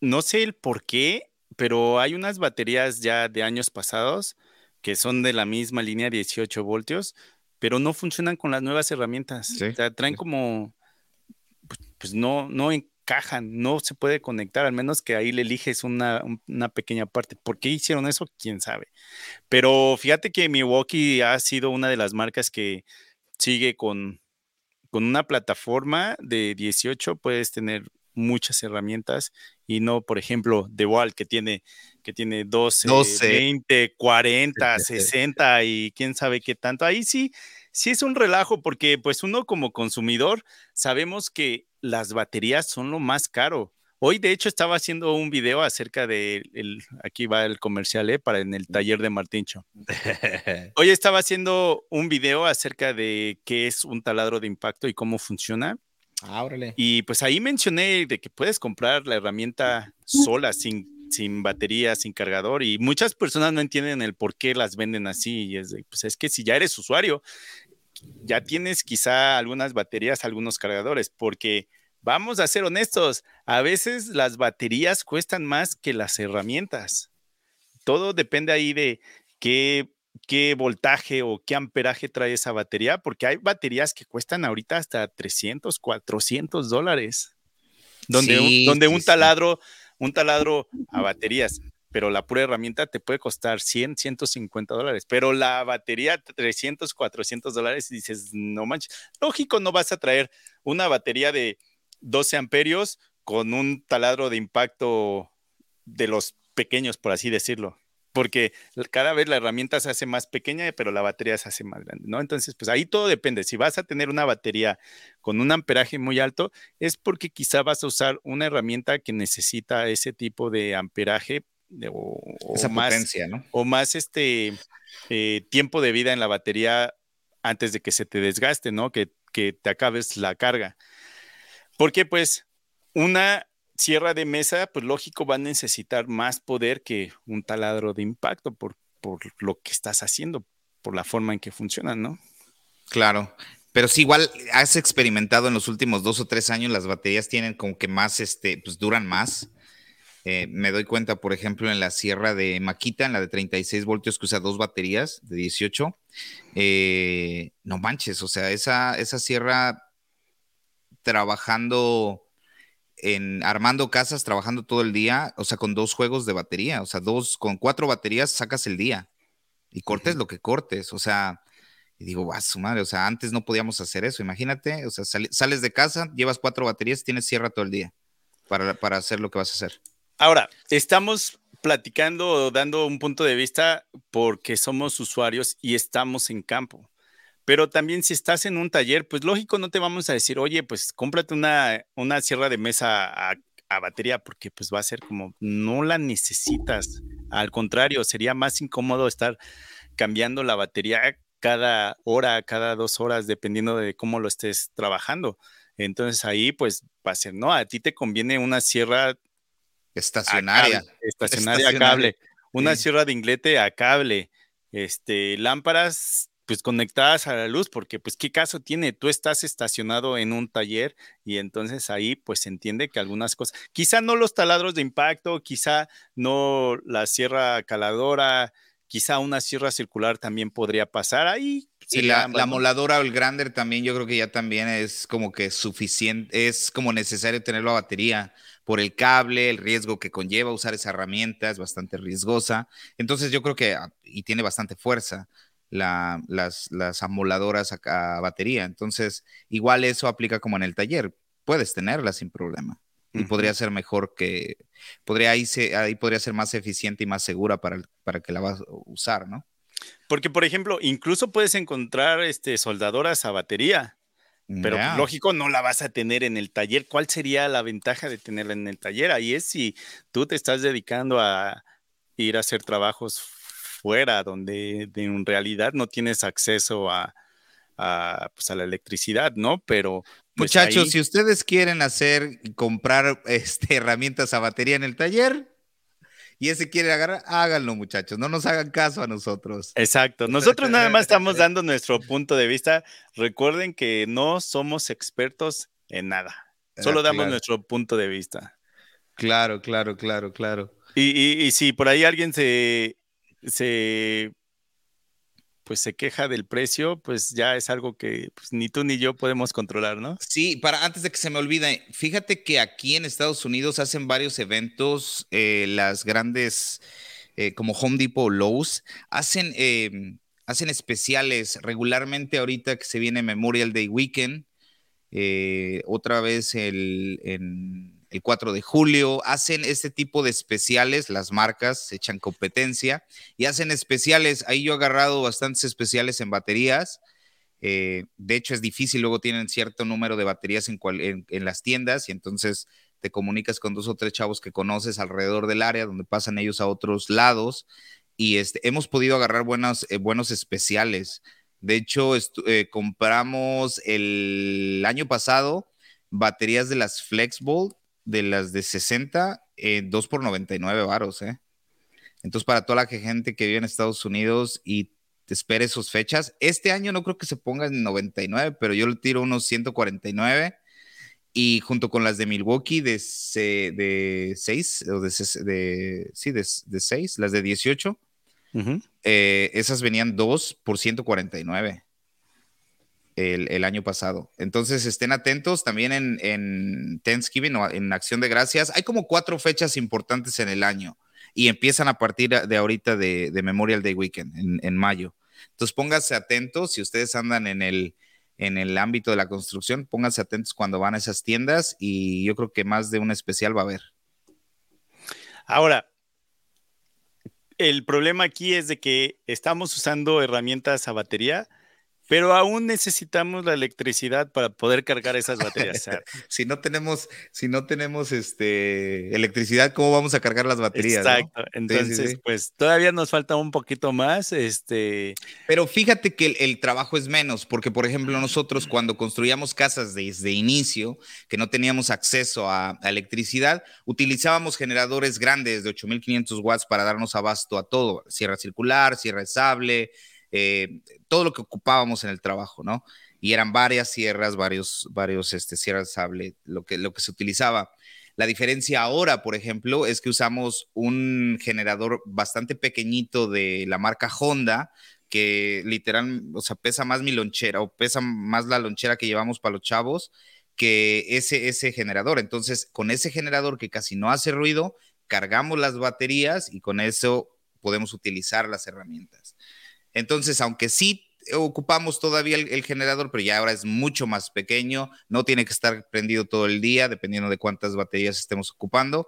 no sé el por qué, pero hay unas baterías ya de años pasados que son de la misma línea 18 voltios, pero no funcionan con las nuevas herramientas. O sea, traen como, pues, pues no, no, no se puede conectar, al menos que ahí le eliges una, pequeña parte. ¿Por qué hicieron eso? Quién sabe. Pero fíjate que Milwaukee ha sido una de las marcas que sigue con, con una plataforma de 18, puedes tener muchas herramientas y no, por ejemplo, The Wall que tiene que tiene 12, 20, 40, 60 y quién sabe qué tanto. Ahí sí, sí es un relajo porque pues uno como consumidor sabemos que las baterías son lo más caro. Hoy, de hecho, estaba haciendo un video acerca de, el, aquí va el comercial, ¿eh? Para en el taller de Martincho. Hoy estaba haciendo un video acerca de qué es un taladro de impacto y cómo funciona. Ah, y pues ahí mencioné de que puedes comprar la herramienta sola, sin, sin batería, sin cargador, y muchas personas no entienden el por qué las venden así. Y es, pues es que si ya eres usuario ya tienes quizá algunas baterías, algunos cargadores, porque vamos a ser honestos, a veces las baterías cuestan más que las herramientas. Todo depende ahí de qué, qué voltaje o qué amperaje trae esa batería, porque hay baterías que cuestan ahorita hasta 300, 400 dólares, donde, donde un taladro, un taladro a baterías pero la pura herramienta te puede costar 100, 150 dólares, pero la batería 300, 400 dólares y dices, no manches, lógico, no vas a traer una batería de 12 amperios con un taladro de impacto de los pequeños, por así decirlo, porque cada vez la herramienta se hace más pequeña, pero la batería se hace más grande, ¿no? Entonces, pues ahí todo depende. Si vas a tener una batería con un amperaje muy alto, es porque quizá vas a usar una herramienta que necesita ese tipo de amperaje o, Esa más, potencia, ¿no? O más este eh, tiempo de vida en la batería antes de que se te desgaste, ¿no? Que, que te acabes la carga. Porque pues una sierra de mesa, pues lógico, va a necesitar más poder que un taladro de impacto por, por lo que estás haciendo, por la forma en que funcionan, ¿no? Claro. Pero sí, igual has experimentado en los últimos dos o tres años, las baterías tienen como que más, este, pues duran más. Eh, me doy cuenta, por ejemplo, en la sierra de Maquita, en la de 36 voltios que usa dos baterías de 18. Eh, no manches, o sea, esa, esa sierra trabajando en armando casas, trabajando todo el día, o sea, con dos juegos de batería, o sea, dos, con cuatro baterías sacas el día y cortes lo que cortes, o sea, y digo, va, su madre, o sea, antes no podíamos hacer eso, imagínate, o sea, sales de casa, llevas cuatro baterías, tienes sierra todo el día para, para hacer lo que vas a hacer. Ahora, estamos platicando, dando un punto de vista porque somos usuarios y estamos en campo. Pero también si estás en un taller, pues lógico, no te vamos a decir, oye, pues cómprate una, una sierra de mesa a, a, batería, porque pues va a ser como, no la necesitas. Al contrario, sería más incómodo estar cambiando la batería cada hora, cada dos horas, dependiendo de cómo lo estés trabajando. Entonces ahí pues va a ser, no, a ti te conviene una sierra Estacionaria. estacionaria, a cable. Una sierra de inglete a cable. Este, lámparas pues conectadas a la luz, porque pues qué caso tiene, tú estás estacionado en un taller y entonces ahí pues se entiende que algunas cosas, quizá no los taladros de impacto, quizá no la sierra caladora, quizá una sierra circular también podría pasar ahí. Y la, la, moladora o el grander también yo creo que ya también es como que suficiente, es como necesario tenerlo a batería por el cable, el riesgo que conlleva usar esa herramienta, es bastante riesgosa. Entonces yo creo que, ah, y tiene bastante fuerza, las, las amoladoras a, batería. Entonces, igual eso aplica como en el taller, puedes tenerla sin problema. y podría ser mejor que, podría ahí, ahí podría ser más eficiente y más segura para, para que la vas a usar, ¿no? Porque, por ejemplo, incluso puedes encontrar este, soldadoras a batería, pero lógico, no la vas a tener en el taller. ¿Cuál sería la ventaja de tenerla en el taller? Ahí es si tú te estás dedicando a ir a hacer trabajos fuera, donde en realidad no tienes acceso a, a, pues, a la electricidad, ¿no? Pero pues, Muchachos, si ustedes quieren hacer, comprar este, herramientas a batería en el taller y ese quiere agarrar, háganlo, muchachos. No nos hagan caso a nosotros. Exacto. Nosotros nada más estamos dando nuestro punto de vista. Recuerden que no somos expertos en nada. Solo damos nuestro punto de vista. Claro, claro, claro, claro. Y, y si por ahí alguien se, se pues se queja del precio, pues ya es algo que pues, ni tú ni yo podemos controlar, ¿no? Sí, para antes de que se me olvide, fíjate que aquí en Estados Unidos hacen varios eventos, eh, las grandes eh, como Home Depot, Lowe's, hacen, em, hacen especiales regularmente ahorita que se viene Memorial Day Weekend, eh, otra vez el, en el 4 de julio, hacen este tipo de especiales, las marcas echan competencia y hacen especiales, ahí yo he agarrado bastantes especiales en baterías, eh, de hecho es difícil, luego tienen cierto número de baterías en, las tiendas y entonces te comunicas con dos o tres chavos que conoces alrededor del área donde pasan ellos a otros lados y este, hemos podido agarrar buenos, eh, buenos especiales. De hecho, eh, compramos el año pasado baterías de las Flexbolt de las de 60, eh, 2 por 99 varos, ¿eh? Entonces, para toda la gente que vive en Estados Unidos y te espere sus fechas, este año no creo que se ponga en 99, pero yo le tiro unos 149 y junto con las de Milwaukee de, de 6, o de, de, sí, de, 6, las de 18, eh, esas venían 2 por 149 el, año pasado. Entonces estén atentos también en, Thanksgiving o en Acción de Gracias. Hay como cuatro fechas importantes en el año y empiezan a partir de ahorita de, Memorial Day Weekend en, mayo. Entonces pónganse atentos si ustedes andan en el, en el ámbito de la construcción, pónganse atentos cuando van a esas tiendas y yo creo que más de un especial va a haber. Ahora, el problema aquí es de que estamos usando herramientas a batería pero aún necesitamos la electricidad para poder cargar esas baterías. si no tenemos, si no tenemos este, electricidad, ¿cómo vamos a cargar las baterías? Exacto. Entonces, pues todavía nos falta un poquito más. Este... Pero fíjate que el, trabajo es menos, porque por ejemplo nosotros cuando construíamos casas desde inicio, que no teníamos acceso a, a electricidad, utilizábamos generadores grandes de 8500 watts para darnos abasto a todo, sierra circular, sierra de sable, eh, todo lo que ocupábamos en el trabajo, ¿no? Y eran varias sierras, varios, varios este, sierras sable, lo que, lo que se utilizaba. La diferencia ahora, por ejemplo, es que usamos un generador bastante pequeñito de la marca Honda, que literal, o sea, pesa más mi lonchera o pesa más la lonchera que llevamos para los chavos que ese, ese generador. Entonces, con ese generador que casi no hace ruido, cargamos las baterías y con eso podemos utilizar las herramientas. Entonces, aunque sí ocupamos todavía el, generador, pero ya ahora es mucho más pequeño, no tiene que estar prendido todo el día, dependiendo de cuántas baterías estemos ocupando,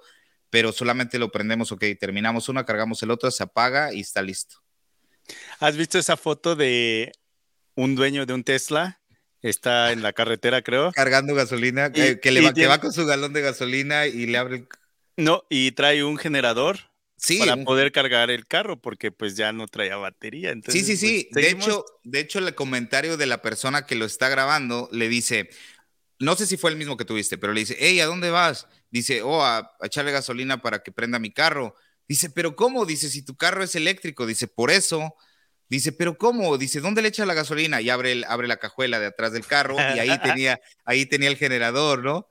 pero solamente lo prendemos, ok, terminamos una, cargamos el otro, se apaga y está listo. ¿Has visto esa foto de un dueño de un Tesla? Está en la carretera, creo. Cargando gasolina, que, le va, que va con su galón de gasolina y le abre el... No, y trae un generador para poder cargar el carro, porque pues ya no traía batería. sí, sí, sí. Pues, de, hecho, de hecho, el comentario de la persona que lo está grabando le dice, no sé si fue el mismo que tuviste, pero le dice, hey, ¿a dónde vas? Dice, oh, a, echarle gasolina para que prenda mi carro. Dice, pero ¿cómo? Dice, si tu carro es eléctrico. Dice, por eso. Dice, pero ¿cómo? Dice, ¿dónde le echa la gasolina? Y abre, el, abre la cajuela de atrás del carro y ahí tenía, ahí tenía el generador, ¿no?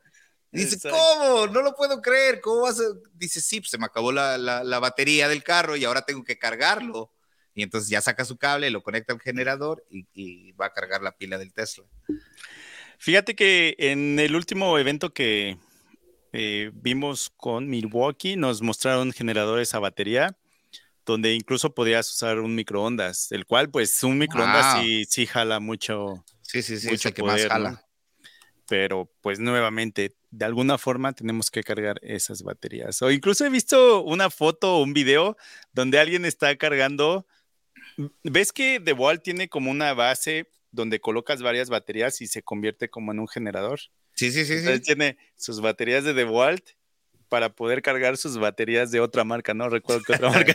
Dice, ¿cómo? No lo puedo creer. ¿Cómo vas a...? Dice, sí, pues, se me acabó la, la, batería del carro y ahora tengo que cargarlo. Y entonces ya saca su cable, lo conecta al generador y, va a cargar la pila del Tesla. Fíjate que en el último evento que eh, vimos con Milwaukee, nos mostraron generadores a batería, donde incluso podías usar un microondas, el cual, pues, un microondas sí, sí jala mucho. Sí, sí, sí, mucho que más jala. Pero pues nuevamente, de alguna forma tenemos que cargar esas baterías. O incluso he visto una foto o un video donde alguien está cargando, ves que The Wall tiene como una base donde colocas varias baterías y se convierte como en un generador. Sí, sí, sí. Entonces tiene sus baterías de DeWalt para poder cargar sus baterías de otra marca, no recuerdo qué otra marca.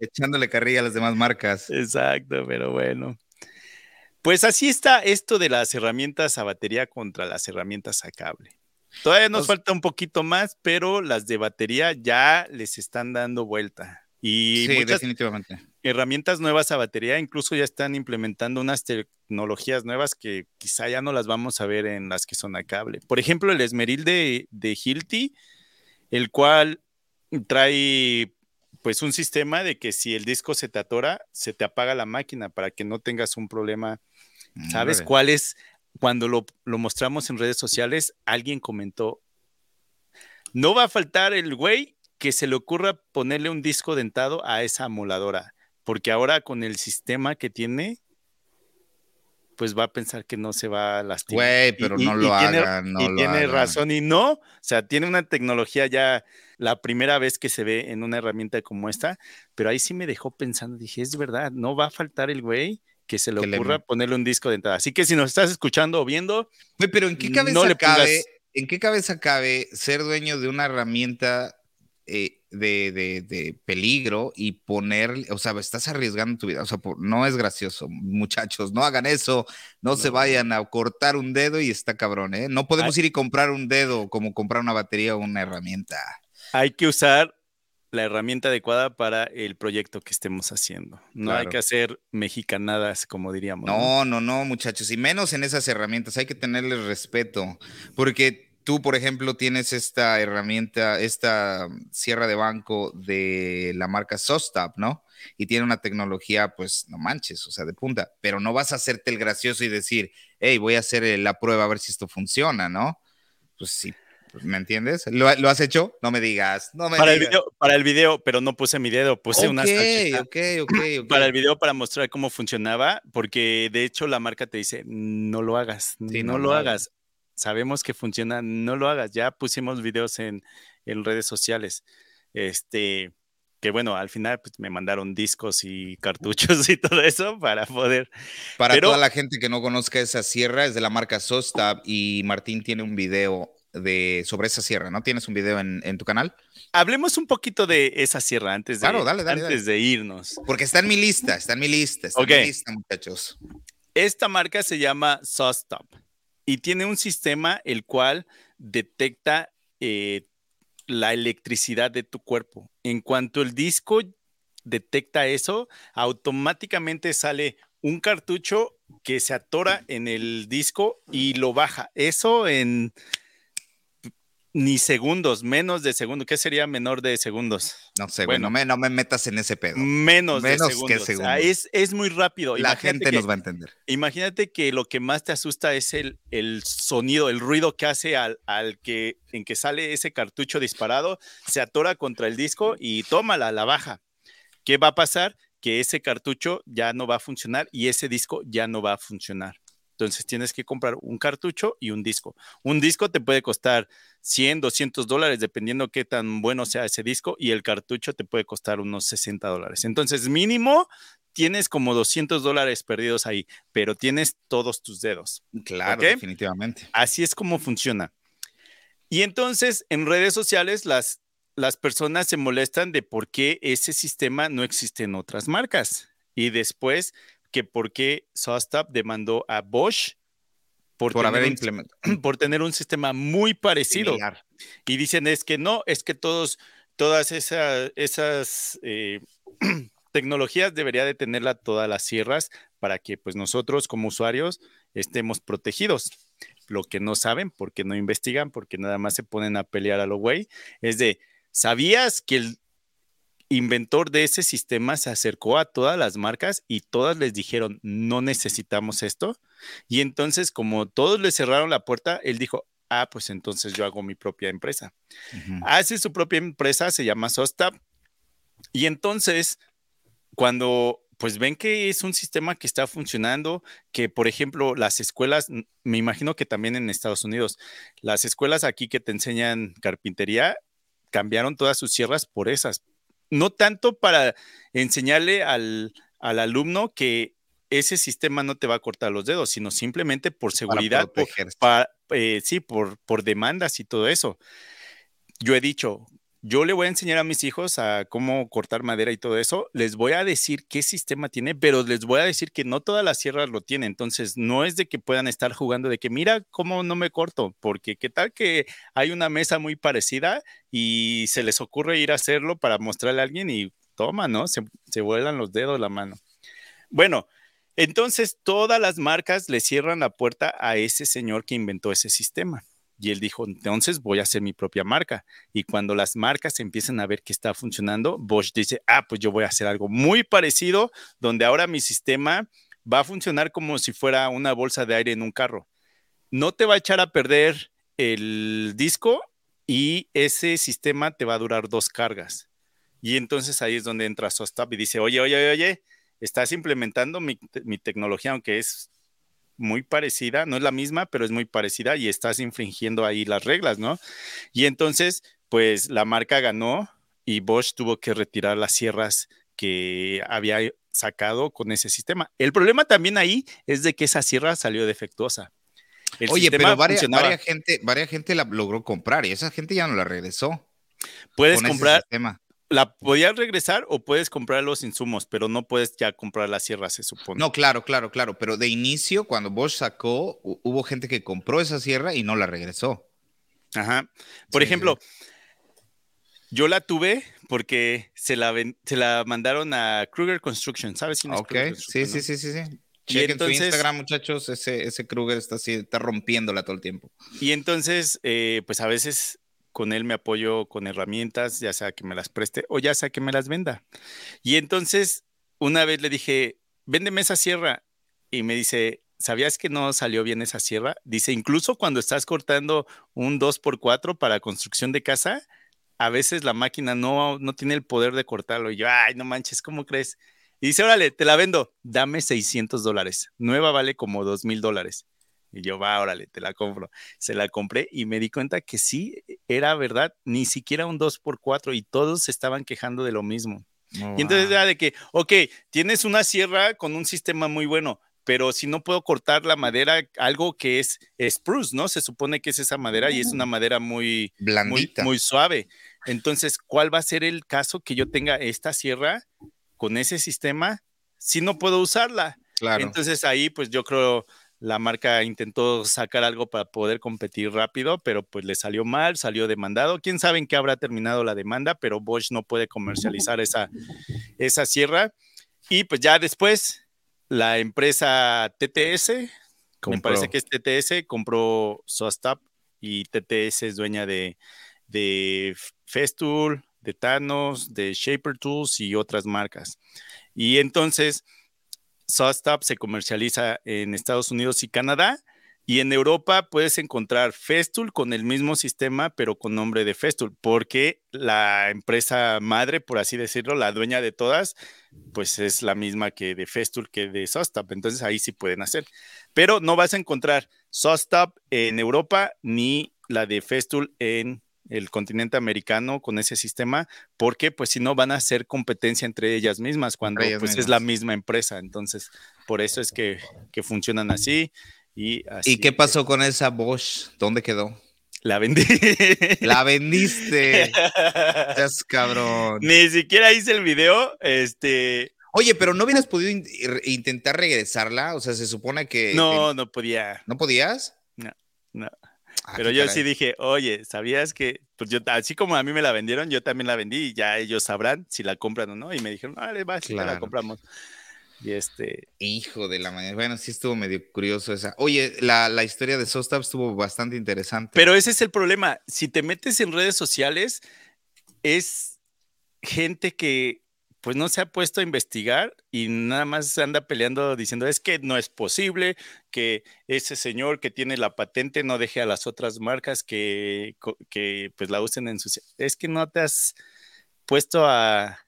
Echándole carrilla a las demás marcas. Exacto, pero bueno. Pues así está esto de las herramientas a batería contra las herramientas a cable. Todavía nos Pues falta un poquito más, pero las de batería ya les están dando vuelta. Y sí, muchas definitivamente. herramientas nuevas a batería incluso ya están implementando unas tecnologías nuevas que quizá ya no las vamos a ver en las que son a cable. Por ejemplo, el esmeril de, de Hilti, el cual trae pues un sistema de que si el disco se te atora, se te apaga la máquina para que no tengas un problema ¿Sabes Órale. cuál es? Cuando lo, lo, mostramos en redes sociales, alguien comentó, no va a faltar el güey que se le ocurra ponerle un disco dentado a esa amoladora, porque ahora con el sistema que tiene, pues va a pensar que no se va a lastimar. Güey, pero y, no y, lo y hagan, tiene, no y lo tiene hagan. razón, y no, o sea, tiene una tecnología ya la primera vez que se ve en una herramienta como esta, pero ahí sí me dejó pensando, dije, es verdad, no va a faltar el güey que se le Que le- ocurra ponerle un disco de entrada. Así que si nos estás escuchando o viendo, pero ¿en qué cabeza No le cabe, pongas- en qué cabeza cabe ser dueño de una herramienta eh, de, de- de peligro y poner, o sea, estás arriesgando tu vida, o sea, por- no es gracioso, muchachos, no hagan eso, no, se vayan a cortar un dedo y está cabrón, ¿eh? No podemos ir y comprar un dedo como comprar una batería o una herramienta. hay que usar la herramienta adecuada para el proyecto que estemos haciendo. No hay que hacer mexicanadas, como diríamos. No, no, no, muchachos, y menos en esas herramientas, hay que tenerles respeto, porque tú, por ejemplo, tienes esta herramienta, esta sierra de banco de la marca Sostap, ¿no? Y tiene una tecnología, pues, no manches, o sea, de punta, pero no vas a hacerte el gracioso y decir, hey, voy a hacer eh, la prueba a ver si esto funciona, ¿no? Pues sí, ¿me entiendes? ¿Lo, lo has hecho? No me digas, no me Para el, digas. video, para el video, pero no puse mi dedo, puse una Ok, salchicha ok, ok, ok. para el video para mostrar cómo funcionaba, porque de hecho la marca te dice, no lo hagas, Sí, no, no lo lo hagas. Sabemos que funciona, no lo hagas. Ya pusimos videos en, en redes sociales. Este, que bueno, al final pues, me mandaron discos y cartuchos y todo eso para poder. Para Pero- toda la gente que no conozca esa sierra, es de la marca Sostab y Martín tiene un video de, sobre esa sierra, ¿no? ¿Tienes un video en, en tu canal? Hablemos un poquito de esa sierra antes de, Claro, dale, dale, antes de irnos. Porque está en mi lista, está en mi lista, está en mi lista, muchachos. Esta marca se llama SawStop y tiene un sistema el cual detecta eh, la electricidad de tu cuerpo. En cuanto el disco detecta eso, automáticamente sale un cartucho que se atora en el disco y lo baja. Eso en ni segundos, menos de segundos. ¿Qué sería menor de segundos? No sé, güey, Bueno. no, me, no me metas en ese pedo. Menos, Menos de que segundos. O sea, segundos. es, es muy rápido. La Imagínate gente que- nos va a entender. Imagínate que lo que más te asusta es el, el sonido, el ruido que hace al, al que en que sale ese cartucho disparado, se atora contra el disco y tómala, la baja. ¿Qué va a pasar? Que ese cartucho ya no va a funcionar y ese disco ya no va a funcionar. Entonces tienes que comprar un cartucho y un disco. Un disco te puede costar 100, 200 dólares, dependiendo qué tan bueno sea ese disco, y el cartucho te puede costar unos 60 dólares. Entonces, mínimo, tienes como 200 dólares perdidos ahí, pero tienes todos tus dedos. Claro, definitivamente. Así es como funciona. Y entonces, en redes sociales, las, las personas se molestan de por qué ese sistema no existe en otras marcas. Y después, que por qué Sostap demandó a Bosch por, Por tener haber un- implementado. por tener un sistema muy parecido. Similar. Y dicen es que no, es que todos, todas esa- esas eh, tecnologías debería de tenerla todas las sierras para que pues nosotros como usuarios estemos protegidos. Lo que no saben, porque no investigan, porque nada más se ponen a pelear a lo güey, es de, ¿sabías que el inventor de ese sistema se acercó a todas las marcas y todas les dijeron, no necesitamos esto? Y entonces, como todos le cerraron la puerta, él dijo, ah, pues entonces yo hago mi propia empresa. Hace su propia empresa, se llama Sostap. Y entonces, cuando pues ven que es un sistema que está funcionando, que por ejemplo las escuelas, me imagino que también en Estados Unidos, las escuelas aquí que te enseñan carpintería cambiaron todas sus sierras por esas. No tanto para enseñarle al, alumno que ese sistema no te va a cortar los dedos, sino simplemente por seguridad, eh, sí, por, por demandas y todo eso. Yo he dicho, yo le voy a enseñar a mis hijos a cómo cortar madera y todo eso. Les voy a decir qué sistema tiene, pero les voy a decir que no todas las sierras lo tienen. Entonces, no es de que puedan estar jugando de que mira cómo no me corto, porque qué tal que hay una mesa muy parecida y se les ocurre ir a hacerlo para mostrarle a alguien y toma, ¿no? Se, se vuelan los dedos la mano. Bueno, entonces todas las marcas le cierran la puerta a ese señor que inventó ese sistema. Y él dijo, entonces voy a hacer mi propia marca. Y cuando las marcas empiezan a ver que está funcionando, Bosch dice, ah, pues yo voy a hacer algo muy parecido, donde ahora mi sistema va a funcionar como si fuera una bolsa de aire en un carro. No te va a echar a perder el disco y ese sistema te va a durar dos cargas. Y entonces ahí es donde entra Sostap y dice, oye, oye, oye, oye, estás implementando mi, mi tecnología, aunque es muy parecida, no es la misma, pero es muy parecida y estás infringiendo ahí las reglas, ¿no? Y entonces, pues la marca ganó y Bosch tuvo que retirar las sierras que había sacado con ese sistema. El problema también ahí es de que esa sierra salió defectuosa. Oye, pero varias, gente, varias gente la logró comprar y esa gente ya no la regresó. Puedes comprar, la podías regresar o puedes comprar los insumos, pero no puedes ya comprar la sierra, se supone. No, claro, claro, claro. Pero de inicio, cuando Bosch sacó, hubo gente que compró esa sierra y no la regresó. Ajá. Por ejemplo, yo la tuve porque se la, se la mandaron a Kruger Construction, ¿sabes quién es Ok, sí, sí, sí, sí, sí. Chequen tu Instagram, muchachos. Ese, ese Kruger está así, está rompiéndola todo el tiempo. Y entonces, eh, pues a veces con él me apoyo con herramientas, ya sea que me las preste o ya sea que me las venda. Y entonces, una vez le dije, véndeme esa sierra. Y me dice, ¿sabías que no salió bien esa sierra? Dice, incluso cuando estás cortando un 2x4 para construcción de casa, a veces la máquina no, no tiene el poder de cortarlo. Y yo, ay, no manches, ¿cómo crees? Y dice, órale, te la vendo, dame 600 dólares. Nueva vale como 2 mil dólares. Y yo, va, órale, te la compro. Se la compré y me di cuenta que sí, era verdad, ni siquiera un 2x4 y todos se estaban quejando de lo mismo. Oh, y entonces era de que, ok, tienes una sierra con un sistema muy bueno, pero si no puedo cortar la madera, algo que es spruce, ¿no? Se supone que es esa madera y es una madera muy, Blandita. muy, suave. Entonces, ¿cuál va a ser el caso que yo tenga esta sierra con ese sistema si no puedo usarla? Claro. Entonces ahí, pues yo creo la marca intentó sacar algo para poder competir rápido, pero pues le salió mal, salió demandado. Quién sabe en qué habrá terminado la demanda, pero Bosch no puede comercializar esa, esa sierra. Y pues ya después, la empresa TTS, me parece que es TTS, compró Sostap y TTS es dueña de, de Festool, de Thanos, de Shaper Tools y otras marcas. Y entonces Sawstop se comercializa en Estados Unidos y Canadá. Y en Europa puedes encontrar Festool con el mismo sistema, pero con nombre de Festool, porque la empresa madre, por así decirlo, la dueña de todas, pues es la misma que de Festool que de Sostop. Entonces ahí sí pueden hacer. Pero no vas a encontrar Sostop en Europa ni la de Festool en el continente americano con ese sistema, porque pues si no van a hacer competencia entre ellas mismas cuando pues es la misma empresa. Entonces, por eso es que, funcionan así. Y, así, ¿Y qué pasó con esa Bosch? ¿Dónde quedó? La vendí. La vendiste. Cabrón. Ni siquiera hice el video. Este. Oye, pero no hubieras podido intentar regresarla. O sea, se supone que. No, no podía. ¿No podías? No, no. Pero yo sí dije, oye, ¿sabías que? Pues yo, así como a mí me la vendieron, yo también la vendí y ya ellos sabrán si la compran o no. Y me dijeron, vale, va, si la compramos. Y este. Hijo de la mañana. Bueno, sí estuvo medio curioso esa. Oye, la, la historia de Sostap estuvo bastante interesante. Pero ese es el problema. Si te metes en redes sociales, es gente que pues no se ha puesto a investigar y nada más anda peleando diciendo es que no es posible que ese señor que tiene la patente no deje a las otras marcas que, que pues la usen en sus... Es que no te has puesto a,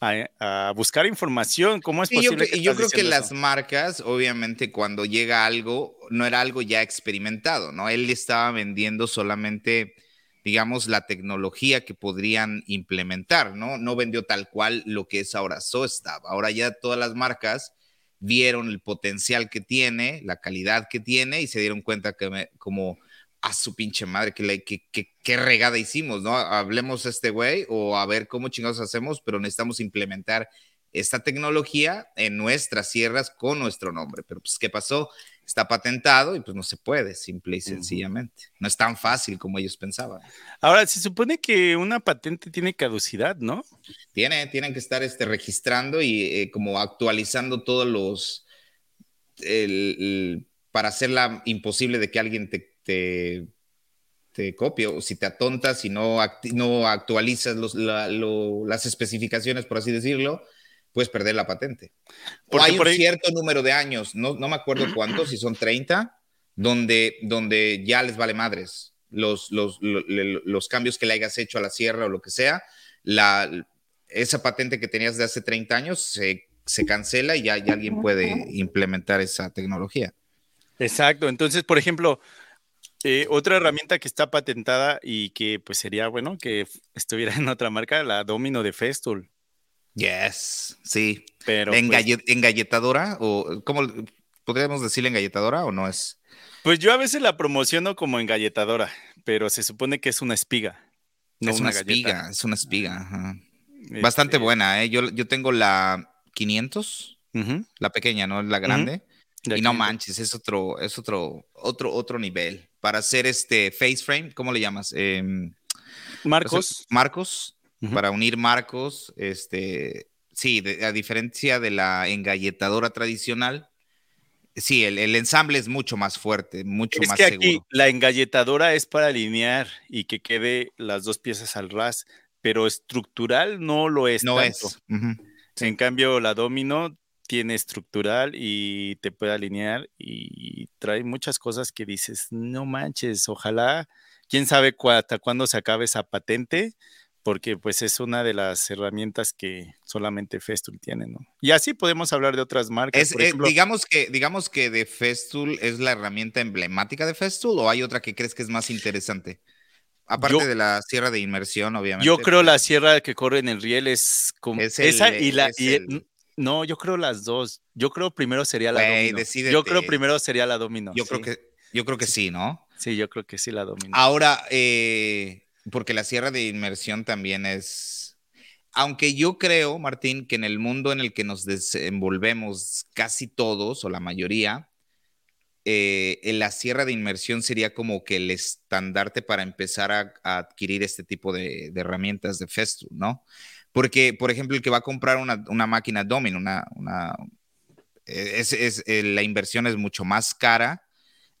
a, buscar información. ¿Cómo es posible? Yo, yo creo que las marcas, obviamente, cuando llega algo, no era algo ya experimentado, ¿no? Él estaba vendiendo solamente, digamos, la tecnología que podrían implementar, ¿no? No vendió tal cual lo que es ahora SoStab. Ahora ya todas las marcas vieron el potencial que tiene, la calidad que tiene y se dieron cuenta que como a su pinche madre, que, que, regada hicimos, ¿no? Hablemos este güey o a ver cómo chingados hacemos, pero necesitamos implementar esta tecnología en nuestras sierras con nuestro nombre. Pero pues, ¿qué pasó? Está patentado y pues no se puede, simple y sencillamente. No es tan fácil como ellos pensaban. Ahora, se supone que una patente tiene caducidad, ¿no? Tiene, tienen que estar este, registrando y eh, como actualizando todos los... para hacerla imposible de que alguien te te, te copio, o si te atontas, no, no actualizas las especificaciones, por así decirlo, puedes perder la patente. o hay un cierto número de años, no, no me acuerdo cuántos, si son 30, donde, donde ya les vale madres los, los, los, cambios que le hayas hecho a la sierra o lo que sea, la, esa patente que tenías de hace 30 años se, se cancela y ya, ya, alguien puede implementar esa tecnología. Exacto, entonces, por ejemplo, eh, otra herramienta que está patentada y que pues sería bueno que estuviera en otra marca, la Domino de Festool. Yes, sí. Pero ¿En, pues galletadora o cómo podríamos decirle engalletadora o no es? Pues yo a veces la promociono como engalletadora, pero se supone que es una espiga. No es una, espiga, es una espiga. Bastante este buena, ¿eh? Yo, yo tengo la 500, la pequeña, ¿no? La grande. Y no manches, es otro, es otro, otro, otro nivel. Para hacer este face frame, ¿cómo le llamas? Em, marcos. marcos, para unir marcos, este, sí, a diferencia de la engalletadora tradicional, sí, el, ensamble es mucho más fuerte, mucho más que Aquí la engalletadora es para alinear y que quede las dos piezas al ras, pero estructural no lo es. No es. En cambio, la domino tiene estructural y te puede alinear y trae muchas cosas que dices, no manches, ojalá, quién sabe hasta cuándo se acabe esa patente, porque pues es una de las herramientas que solamente Festool tiene, ¿no? Y así podemos hablar de otras marcas. Eh, digamos, que, digamos que de Festool es la herramienta emblemática de Festool o hay otra que crees que es más interesante. Aparte de la sierra de inmersión, obviamente. Yo creo la sierra que corre en el riel es como esa y la no, yo creo las dos. Yo creo primero sería la domino. Yo creo primero sería la domino. Yo creo que yo creo que sí, ¿no? Sí, yo creo que sí la domino. Ahora, eh, porque la sierra de inmersión también es. Aunque yo creo, Martín, que en el mundo en el que nos desenvolvemos casi todos, o la mayoría, eh, la sierra de inmersión sería como que el estandarte para empezar a, adquirir este tipo de, herramientas de Festu, ¿no? Porque, por ejemplo, el que va a comprar una, máquina Domino, una, es, es, eh, la inversión es mucho más cara,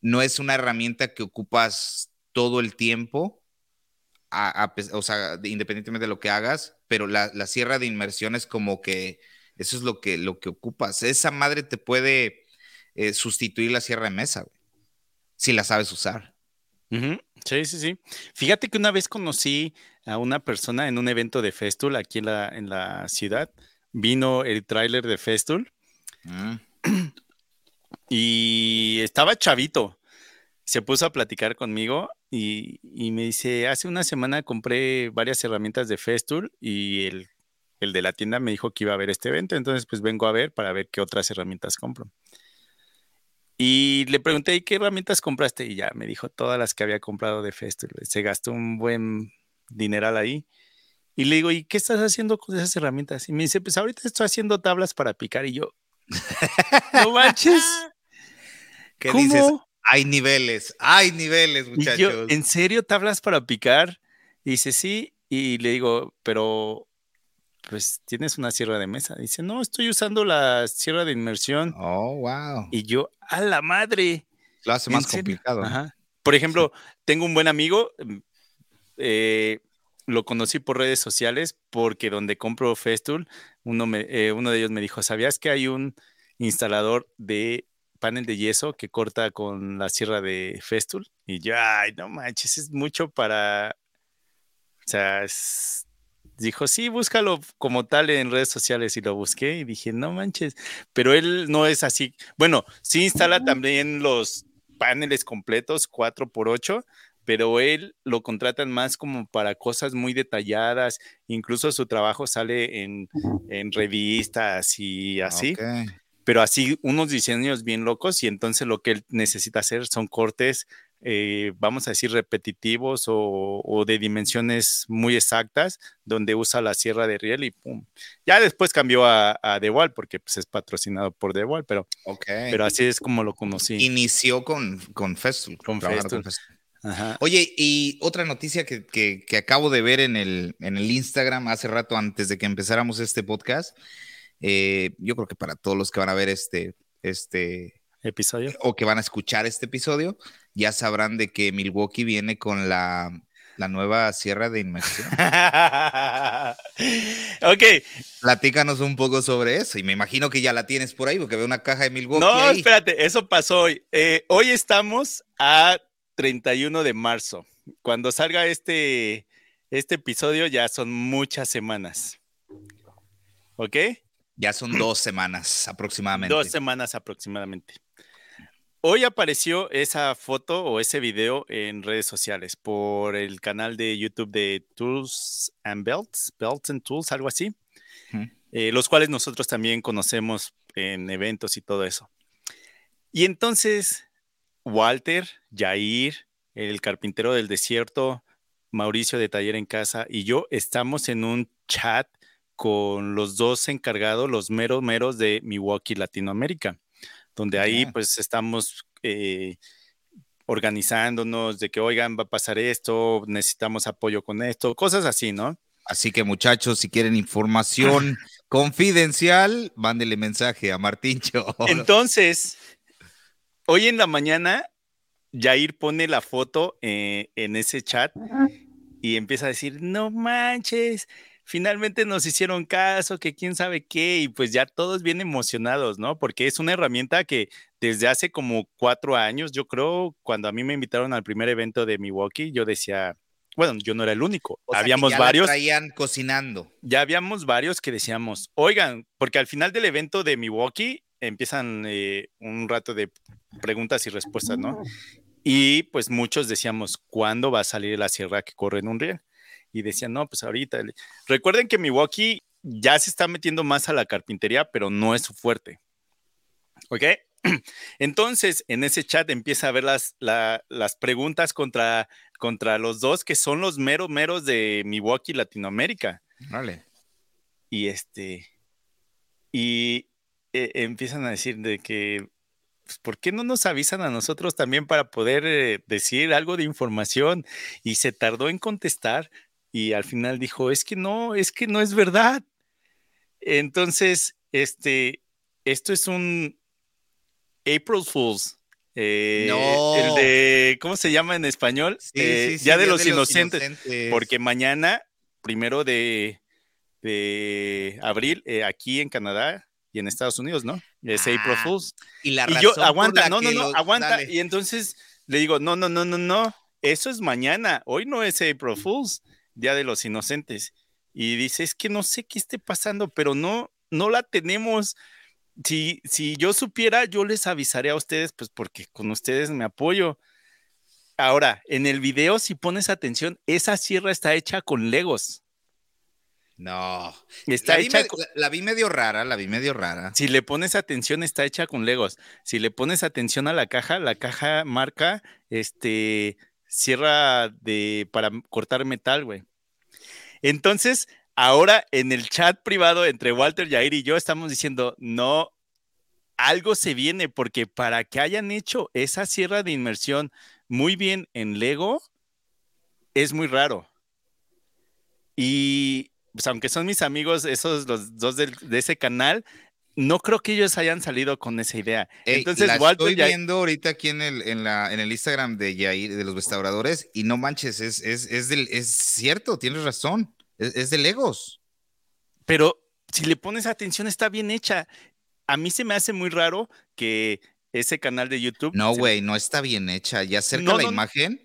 no es una herramienta que ocupas todo el tiempo, o sea, independientemente de lo que hagas, pero la, la, sierra de inmersión es como que eso es lo que, lo que ocupas. Esa madre te puede eh, sustituir la sierra de mesa, si la sabes usar. Sí, sí, sí. Fíjate que una vez conocí a una persona en un evento de Festool aquí en la, en la ciudad. Vino el tráiler de Festool mm. y estaba chavito. Se puso a platicar conmigo y, me dice, hace una semana compré varias herramientas de Festool y el, el de la tienda me dijo que iba a ver este evento, entonces pues vengo a ver para ver qué otras herramientas compro. Y le pregunté, ¿qué herramientas compraste? Y ya me dijo todas las que había comprado de Festool. Se gastó un buen dineral ahí. Y le digo, ¿y qué estás haciendo con esas herramientas? Y me dice, pues ahorita estoy haciendo tablas para picar. Y yo, no manches. ¿Qué dices? Hay niveles, hay niveles, muchachos. ¿en serio tablas para picar? Y dice, sí. Y le digo, pero pues tienes una sierra de mesa. Dice, no, estoy usando la sierra de inmersión. Oh, wow. Y yo, a la madre. Lo hace más complicado. Por ejemplo, tengo un buen amigo, eh, lo conocí por redes sociales porque donde compro Festool, uno, eh, uno de ellos me dijo, ¿sabías que hay un instalador de panel de yeso que corta con la sierra de Festool? Y yo, ay, no manches, es mucho para... O sea, dijo, sí, búscalo como tal en redes sociales y lo busqué y dije, no manches, pero él no es así. Bueno, sí instala también los paneles completos 4x8, pero él lo contratan más como para cosas muy detalladas, incluso su trabajo sale en, revistas y así. Pero así unos diseños bien locos y entonces lo que él necesita hacer son cortes eh, vamos a decir, repetitivos o, de dimensiones muy exactas, donde usa la sierra de riel y pum. Ya después cambió a, a Wall porque pues, es patrocinado por The Wall, pero, pero así es como lo conocí. Inició con, con Festool. Con Festool. Oye, y otra noticia que, que, acabo de ver en el, en el Instagram hace rato antes de que empezáramos este podcast, eh, yo creo que para todos los que van a ver este, este episodio o que van a escuchar este episodio, ya sabrán de que Milwaukee viene con la, nueva sierra de inmersión. ok. Platícanos un poco sobre eso. Y me imagino que ya la tienes por ahí, porque veo una caja de Milwaukee. No, espérate, eso pasó hoy. Eh, hoy estamos a 31 de marzo. Cuando salga este, este episodio, ya son muchas semanas. ¿Ok? Ya son dos semanas aproximadamente. Dos semanas aproximadamente. Hoy apareció esa foto o ese video en redes sociales por el canal de YouTube de Tools and Belts, Belts and Tools, algo así, eh, los cuales nosotros también conocemos en eventos y todo eso. Y entonces, Walter, Jair, el carpintero del desierto, Mauricio de Taller en Casa y yo estamos en un chat con los dos encargados, los meros meros de Milwaukee, Latinoamérica donde ahí pues estamos eh, organizándonos de que, oigan, va a pasar esto, necesitamos apoyo con esto, cosas así, ¿no? Así que muchachos, si quieren información confidencial, mándele mensaje a Martincho. Entonces, hoy en la mañana, Jair pone la foto eh, en ese chat y empieza a decir, no manches, finalmente nos hicieron caso, que quién sabe qué, y pues ya todos bien emocionados, ¿no? Porque es una herramienta que desde hace como cuatro años, yo creo, cuando a mí me invitaron al primer evento de Milwaukee, yo decía, bueno, yo no era el único, habíamos varios. traían cocinando. Ya habíamos varios que decíamos, oigan, porque al final del evento de Milwaukee empiezan eh, un rato de preguntas y respuestas, ¿no? Y pues muchos decíamos, ¿cuándo va a salir la sierra que corre en un riel? Y decían, no, pues ahorita. Recuerden que Milwaukee ya se está metiendo más a la carpintería, pero no es su fuerte. ¿Ok? Entonces, en ese chat empieza a ver las, las preguntas contra, contra los dos que son los meros meros de Milwaukee, Latinoamérica. Vale. Y este, y eh, empiezan a decir de que, pues, ¿por qué no nos avisan a nosotros también para poder eh, decir algo de información? Y se tardó en contestar y al final dijo, es que no, es que no es verdad. Entonces, este, esto es un April Fools. Eh, no. El de, ¿cómo se llama en español? Eh, ya de, los, inocentes, Porque mañana, primero de, de abril, eh, aquí en Canadá y en Estados Unidos, ¿no? Es April ah, Fools. Y la razón yo, aguanta, no, no, no, aguanta. Y entonces le digo, no, no, no, no, no. Eso es mañana. Hoy no es April Fools. Día de los Inocentes. Y dice, es que no sé qué esté pasando, pero no, no la tenemos. Si, si yo supiera, yo les avisaría a ustedes, pues porque con ustedes me apoyo. Ahora, en el video, si pones atención, esa sierra está hecha con legos. No. Está la, hecha vi la, vi medio rara, la vi medio rara. Si le pones atención, está hecha con legos. Si le pones atención a la caja, la caja marca este sierra de para cortar metal, güey. Entonces, ahora en el chat privado entre Walter, Jair y yo estamos diciendo, no, algo se viene, porque para que hayan hecho esa sierra de inmersión muy bien en Lego, es muy raro. Y pues aunque son mis amigos, esos los dos de, ese canal, no creo que ellos hayan salido con esa idea. Entonces, la estoy viendo ahorita aquí en el, en, la, en el Instagram de Yair, de los restauradores, y no manches, es, es, es, del, es cierto, tienes razón, es, de Legos. Pero si le pones atención, está bien hecha. A mí se me hace muy raro que ese canal de YouTube. No, güey, no está bien hecha. ¿Ya acerca la imagen?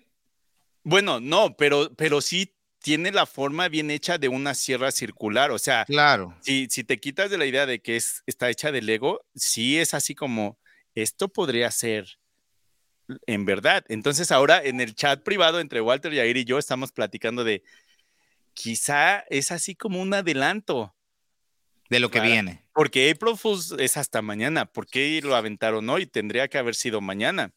Bueno, no, pero, pero sí tiene la forma bien hecha de una sierra circular. O sea, claro. si, si te quitas de la idea de que es, está hecha de Lego, sí es así como, esto podría ser en verdad. Entonces ahora en el chat privado entre Walter, Yair y yo estamos platicando de, quizá es así como un adelanto. De lo que viene. Porque April Fools es hasta mañana. ¿Por qué lo aventaron hoy? Tendría que haber sido mañana.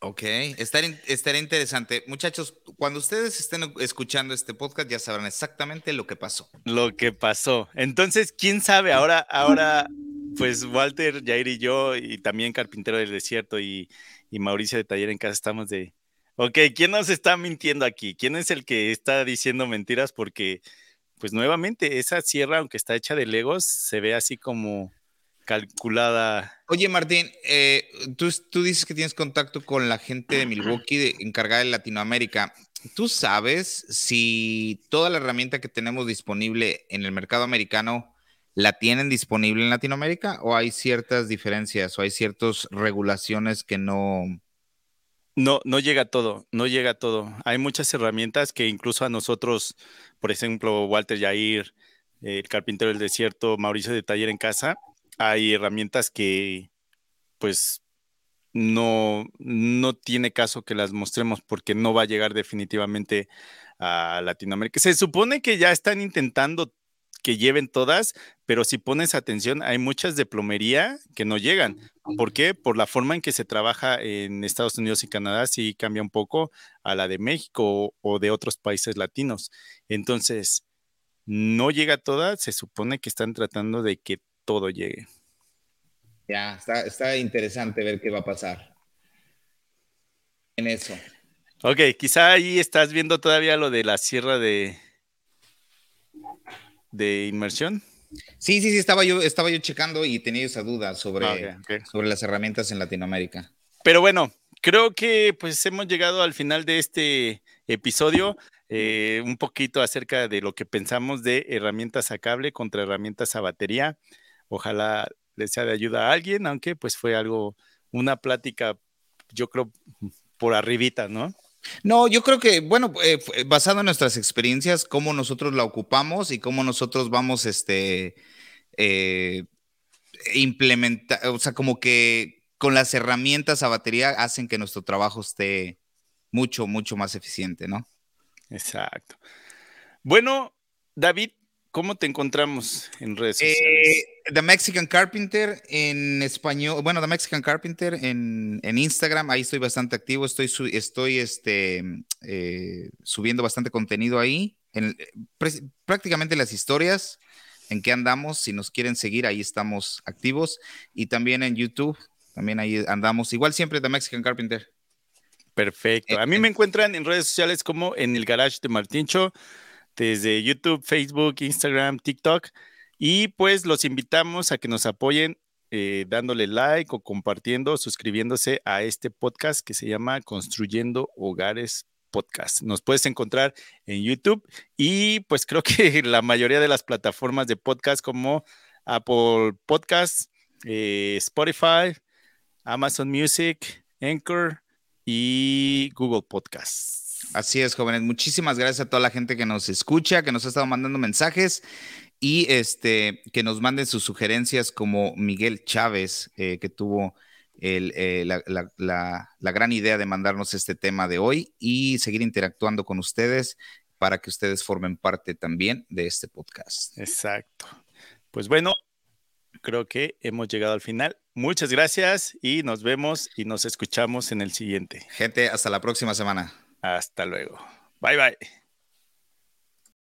Ok, estaría, interesante. Muchachos, cuando ustedes estén escuchando este podcast ya sabrán exactamente lo que pasó. Lo que pasó. Entonces, ¿quién sabe? Ahora, ahora, pues Walter, Jair y yo, y también Carpintero del Desierto y, y Mauricio de Taller en Casa estamos de, ok, ¿quién nos está mintiendo aquí? ¿Quién es el que está diciendo mentiras? Porque, pues nuevamente, esa sierra, aunque está hecha de legos, se ve así como calculada. Oye, Martín, eh, tú, tú, dices que tienes contacto con la gente de Milwaukee encargada de Latinoamérica. ¿Tú sabes si toda la herramienta que tenemos disponible en el mercado americano la tienen disponible en Latinoamérica o hay ciertas diferencias o hay ciertas regulaciones que no... No, no llega todo, no llega todo. Hay muchas herramientas que incluso a nosotros, por ejemplo, Walter Yair, el carpintero del desierto, Mauricio de Taller en Casa, hay herramientas que pues no, no tiene caso que las mostremos porque no va a llegar definitivamente a Latinoamérica. Se supone que ya están intentando que lleven todas, pero si pones atención, hay muchas de plomería que no llegan. ¿Por qué? Por la forma en que se trabaja en Estados Unidos y Canadá, sí cambia un poco a la de México o de otros países latinos. Entonces, no llega todas, se supone que están tratando de que todo llegue. Ya, está, está interesante ver qué va a pasar en eso. Ok, quizá ahí estás viendo todavía lo de la sierra de, de inmersión. Sí, sí, sí, estaba yo, estaba yo checando y tenía esa duda sobre, ah, sobre las herramientas en Latinoamérica. Pero bueno, creo que pues hemos llegado al final de este episodio. Eh, un poquito acerca de lo que pensamos de herramientas a cable contra herramientas a batería. Ojalá les sea de ayuda a alguien, aunque pues fue algo, una plática, yo creo, por arribita, ¿no? No, yo creo que, bueno, eh, basado en nuestras experiencias, cómo nosotros la ocupamos y cómo nosotros vamos, este, eh, implementar, o sea, como que con las herramientas a batería hacen que nuestro trabajo esté mucho, mucho más eficiente, ¿no? Exacto. Bueno, David, ¿cómo te encontramos en redes sociales? Eh, The Mexican Carpenter en español, bueno, The Mexican Carpenter en, Instagram, ahí estoy bastante activo, estoy, estoy este, eh, subiendo bastante contenido ahí, en, prácticamente las historias en qué andamos, si nos quieren seguir, ahí estamos activos, y también en YouTube, también ahí andamos, igual siempre The Mexican Carpenter. Perfecto. A mí eh, me encuentran en redes sociales como en el garage de Martincho, desde YouTube, Facebook, Instagram, TikTok. Y pues los invitamos a que nos apoyen eh, dándole like o compartiendo, suscribiéndose a este podcast que se llama Construyendo Hogares Podcast. Nos puedes encontrar en YouTube y pues creo que la mayoría de las plataformas de podcast como Apple Podcasts, eh, Spotify, Amazon Music, Anchor y Google Podcasts. Así es, jóvenes. Muchísimas gracias a toda la gente que nos escucha, que nos ha estado mandando mensajes y este, que nos manden sus sugerencias como Miguel Chávez, eh, que tuvo eh, la, gran idea de mandarnos este tema de hoy y seguir interactuando con ustedes para que ustedes formen parte también de este podcast. Exacto. Pues bueno, creo que hemos llegado al final. Muchas gracias y nos vemos y nos escuchamos en el siguiente. Gente, hasta la próxima semana. Hasta luego. Bye bye.